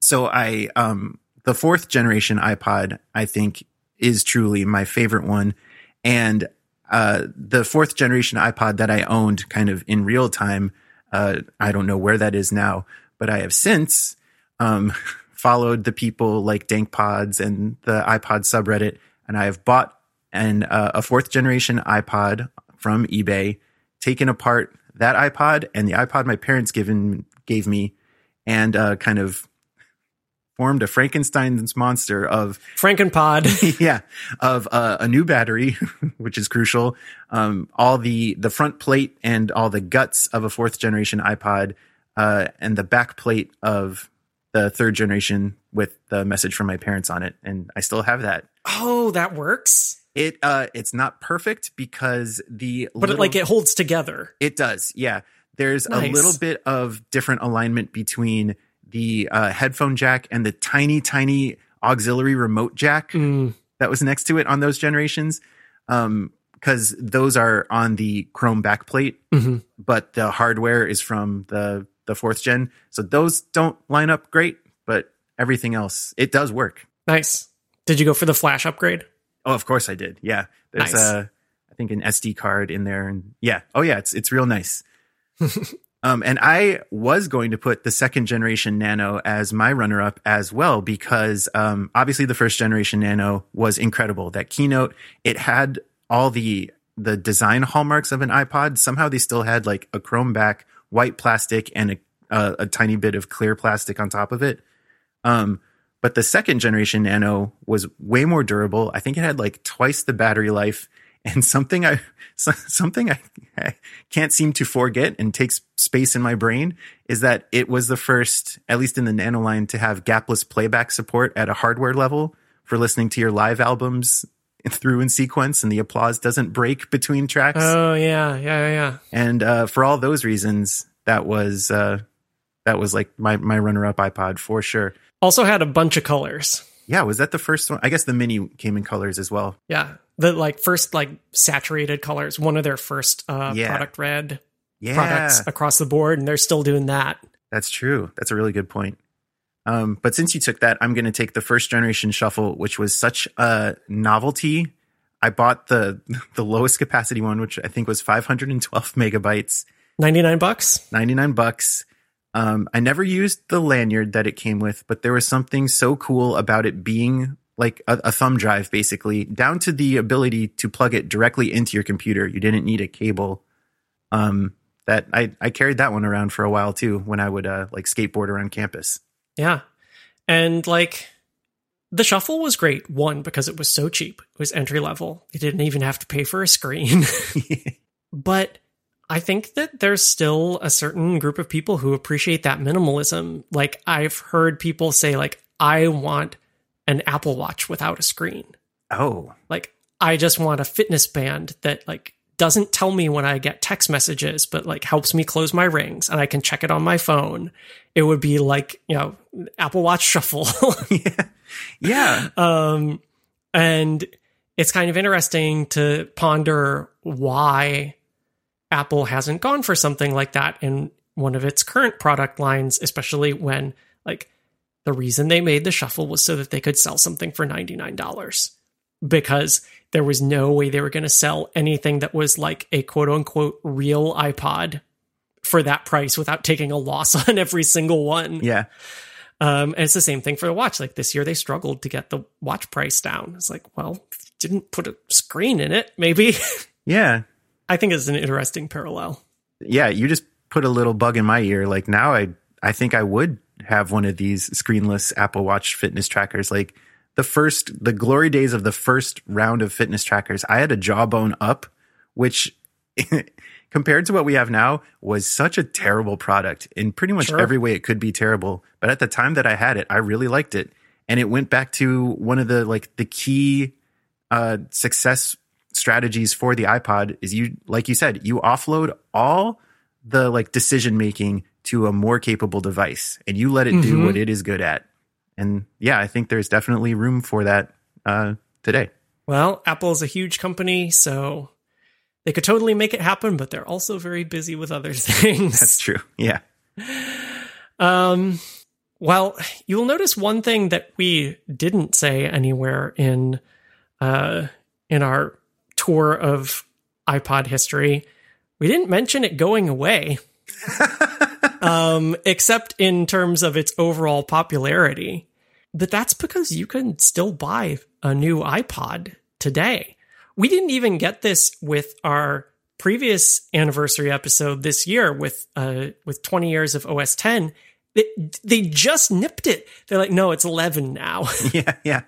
So I, um, the fourth generation iPod, I think is truly my favorite one. And, uh, the fourth generation iPod that I owned kind of in real time, uh, I don't know where that is now, but I have since, um, [LAUGHS] followed the people like DankPods and the iPod subreddit, and I have bought an, uh, a fourth generation iPod from eBay, taken apart that iPod and the iPod my parents given gave me, and uh, kind of formed a Frankenstein's monster of Frankenpod. [LAUGHS] yeah, of uh, a new battery, [LAUGHS] which is crucial. Um, all the the front plate and all the guts of a fourth generation iPod, uh, and the back plate of the third generation with the message from my parents on it, and I still have that. oh, that works. It uh, it's not perfect because the But it, like it holds together. it does, yeah. There's Nice. a little bit of different alignment between the uh, headphone jack and the tiny, tiny auxiliary remote jack Mm, that was next to it on those generations. Um, because those are on the chrome backplate, mhm. but the hardware is from the the fourth gen. So those don't line up great, but everything else it does work. Nice. Did you go for the flash upgrade? Oh, of course I did. Yeah. There's Nice. uh I think an SD card in there and yeah. Oh yeah, it's it's real nice. [LAUGHS] um and I was going to put the second generation Nano as my runner up as well because um obviously the first generation Nano was incredible. That keynote, it had all the the design hallmarks of an iPod. Somehow they still had like a chrome back, white plastic and a a, a tiny bit of clear plastic on top of it. Um but the second generation Nano was way more durable. I think it had like twice the battery life [LAUGHS] and something I something I, I can't seem to forget and takes space in my brain is that it was the first, at least in the Nano line, to have gapless playback support at a hardware level for listening to your live albums [LAUGHS] through in sequence, and the applause doesn't break between tracks. Oh yeah, yeah, yeah. and uh, for all those reasons, that was uh, that was like my my runner up iPod for sure. Also had a bunch of colors. Yeah, was that the first one? I guess the mini came in colors as well. Yeah, the like first like saturated colors. One of their first uh, Yeah. product red Yeah, products across the board, and they're still doing that. that's true. That's a really good point. Um, but since you took that, I'm going to take the first generation shuffle, which was such a novelty. I bought the [LAUGHS] the lowest capacity one, which I think was 512 megabytes, Ninety nine bucks. 99 bucks. Um, I never used the lanyard that it came with, but there was something so cool about it being like a, a thumb drive, basically, down to the ability to plug it directly into your computer. You didn't need a cable. Um, that I, I carried that one around for a while too when I would uh, like skateboard around campus. Yeah, and like the shuffle was great. One because it was so cheap. It was entry level. You didn't even have to pay for a screen. [LAUGHS] but I think that there's still a certain group of people who appreciate that minimalism. Like I've heard people say like I want an Apple Watch without a screen. Oh, Like I just want a fitness band that like doesn't tell me when I get text messages, but like helps me close my rings and I can check it on my phone. It would be like, you know, Apple Watch [LAUGHS] Shuffle. [LAUGHS] yeah. um, and it's kind of interesting to ponder why Apple hasn't gone for something like that in one of its current product lines, especially when like the reason they made the shuffle was so that they could sell something for $99 because there was no way they were going to sell anything that was like a quote unquote real iPod for that price without taking a loss [LAUGHS] on every single one. Yeah. Um, and it's the same thing for the watch. Like this year, they struggled to get the watch price down. It's like, well, if you didn't put a screen in it, maybe. [LAUGHS] Yeah. I think it's an interesting parallel. Yeah. You just put a little bug in my ear. Like now I, I think I would have one of these screenless Apple Watch fitness trackers. Like the first, the glory days of the first round of fitness trackers, I had a Jawbone UP, which [LAUGHS] compared to what we have now was such a terrible product in pretty much Sure. every way it could be terrible. But at the time that I had it, I really liked it. And it went back to one of the like the key uh success strategies for the iPod is you like you said, you offload all the like decision making to a more capable device and you let it do Mhm. what it is good at. And yeah, I think there's definitely room for that uh, today. Well, Apple is a huge company, so they could totally make it happen, but they're also very busy with other [LAUGHS] things. That's true. Yeah. Um, well, you'll notice one thing that we didn't say anywhere in uh, in our tour of iPod history. We didn't mention it going away, [LAUGHS] um, except in terms of its overall popularity. But that's because you can still buy a new iPod today. We didn't even get this with our previous anniversary episode this year with uh with 20 years of OS 10. They, they just nipped it. They're like, no, it's 11 now. [LAUGHS] Yeah. Yeah.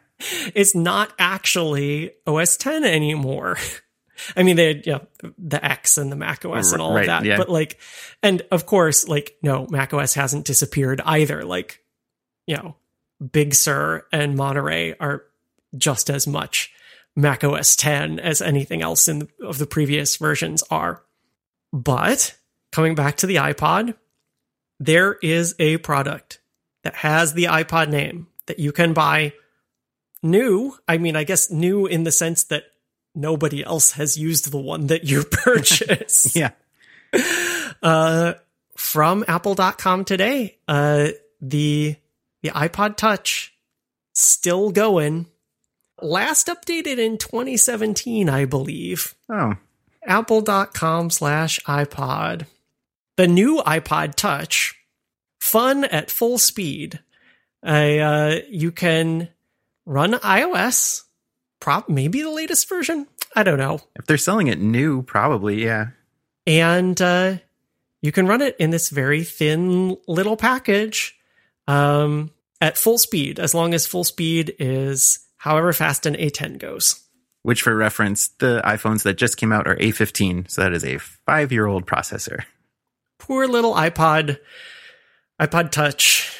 It's not actually OS 10 anymore. [LAUGHS] I mean, they had the X and the Mac OS and all Right, of that, yeah. but like, and of course, like, no, Mac OS hasn't disappeared either. Like, you know, Big Sur and Monterey are just as much Mac OS 10 as anything else in the, of the previous versions are. But coming back to the iPod, there is a product that has the iPod name that you can buy new. I mean, I guess new in the sense that nobody else has used the one that you [LAUGHS] purchased. [LAUGHS] Yeah. uh, from apple.com today. Uh, the, the iPod touch still going. Last updated in 2017, I believe Oh, apple.com slash iPod. The new iPod Touch, fun at full speed. I, uh, you can run iOS, prop maybe the latest version. I don't know. if they're selling it new, probably. Yeah. And uh, you can run it in this very thin little package um, at full speed, as long as full speed is however fast an A10 goes. Which, for reference, the iPhones that just came out are A15. So that is a five year old processor. Poor little iPod, iPod Touch.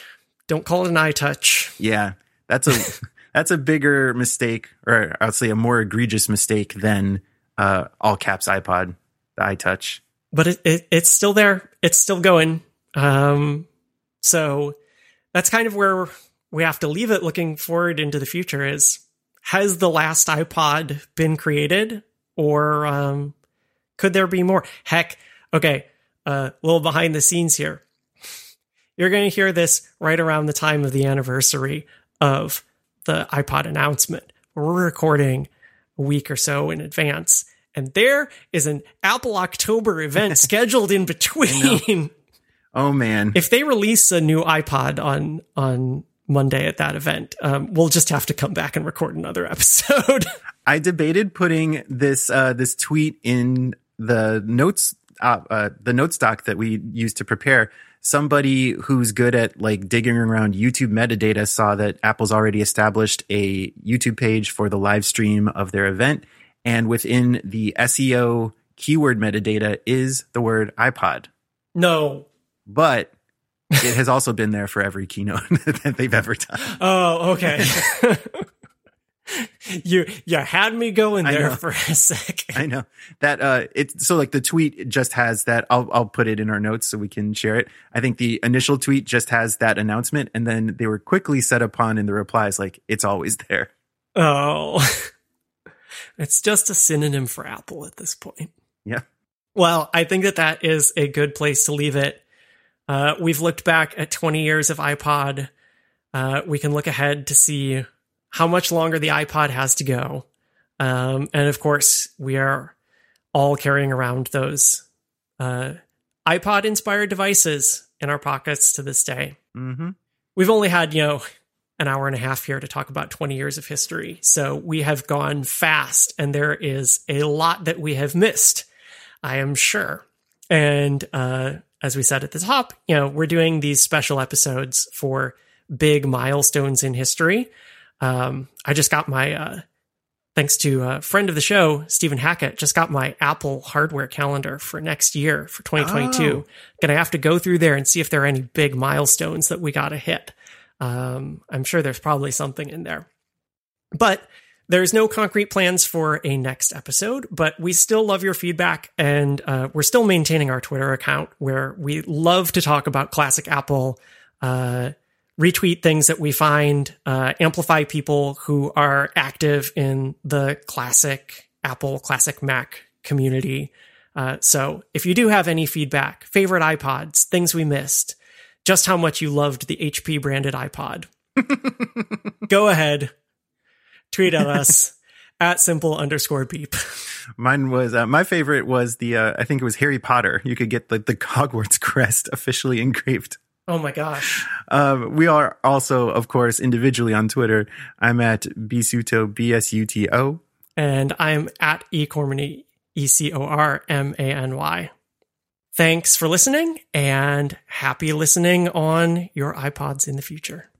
Don't call it an iTouch. Yeah. That's a. That's a bigger mistake, or I'd say a more egregious mistake than uh, all caps iPod, the iTouch. but it, it it's still there. It's still going. Um, so that's kind of where we have to leave it. Looking forward into the future, is has the last iPod been created, or um, could there be more? Heck, okay, a uh, little behind the scenes here. You're going to hear this right around the time of the anniversary of the iPod announcement. We're recording a week or so in advance. And there is an Apple October event [LAUGHS] scheduled in between. [LAUGHS] Oh man. if they release a new iPod on on Monday at that event, um, we'll just have to come back and record another [LAUGHS] episode. I debated putting this uh, this tweet in the notes uh, uh, the notes doc that we used to prepare. Somebody who's good at like digging around YouTube metadata saw that Apple's already established a YouTube page for the live stream of their event, and within the SEO keyword metadata is the word iPod, no. but it has also been there for every keynote [LAUGHS] that they've ever done. Oh, okay. [LAUGHS] [LAUGHS] you you had me going there for a sec. I know that uh it's so like the tweet just has that I'll I'll put it in our notes so we can share it. I think the initial tweet just has that announcement and then they were quickly set upon in the replies like it's always there. Oh. [LAUGHS] It's just a synonym for Apple at this point. Yeah. Well, I think that that is a good place to leave it. Uh, we've looked back at 20 years of iPod. Uh, we can look ahead to see how much longer the iPod has to go. Um, and of course, we are all carrying around those uh, iPod inspired devices in our pockets to this day. Mhm. We've only had, you know, an hour and a half here to talk about 20 years of history. So we have gone fast and there is a lot that we have missed, I am sure. And uh, as we said at the top, you know, we're doing these special episodes for big milestones in history. Um, I just got my, uh, thanks to a friend of the show, Stephen Hackett, just got my Apple hardware calendar for next year for 2022. Oh. Gonna have to go through there and see if there are any big milestones that we got to hit. Um, I'm sure there's probably something in there. But There's no concrete plans for a next episode, but we still love your feedback, and uh, we're still maintaining our Twitter account where we love to talk about classic Apple, uh, retweet things that we find, uh, amplify people who are active in the classic Apple, classic Mac community. Uh, so if you do have any feedback, favorite iPods, things we missed, just how much you loved the HP branded iPod, [LAUGHS] go ahead, tweet at us [LAUGHS] at simple underscore beep. Mine was uh, my favorite was the uh, I think it was Harry Potter. You could get the the Hogwarts [LAUGHS] crest officially engraved. Oh my gosh. Um, we are also, of course, individually on Twitter. I'm at Bisuto, b s u t o. And I'm at ecormany, E C O R M A N Y. Thanks for listening and happy listening on your iPods in the future.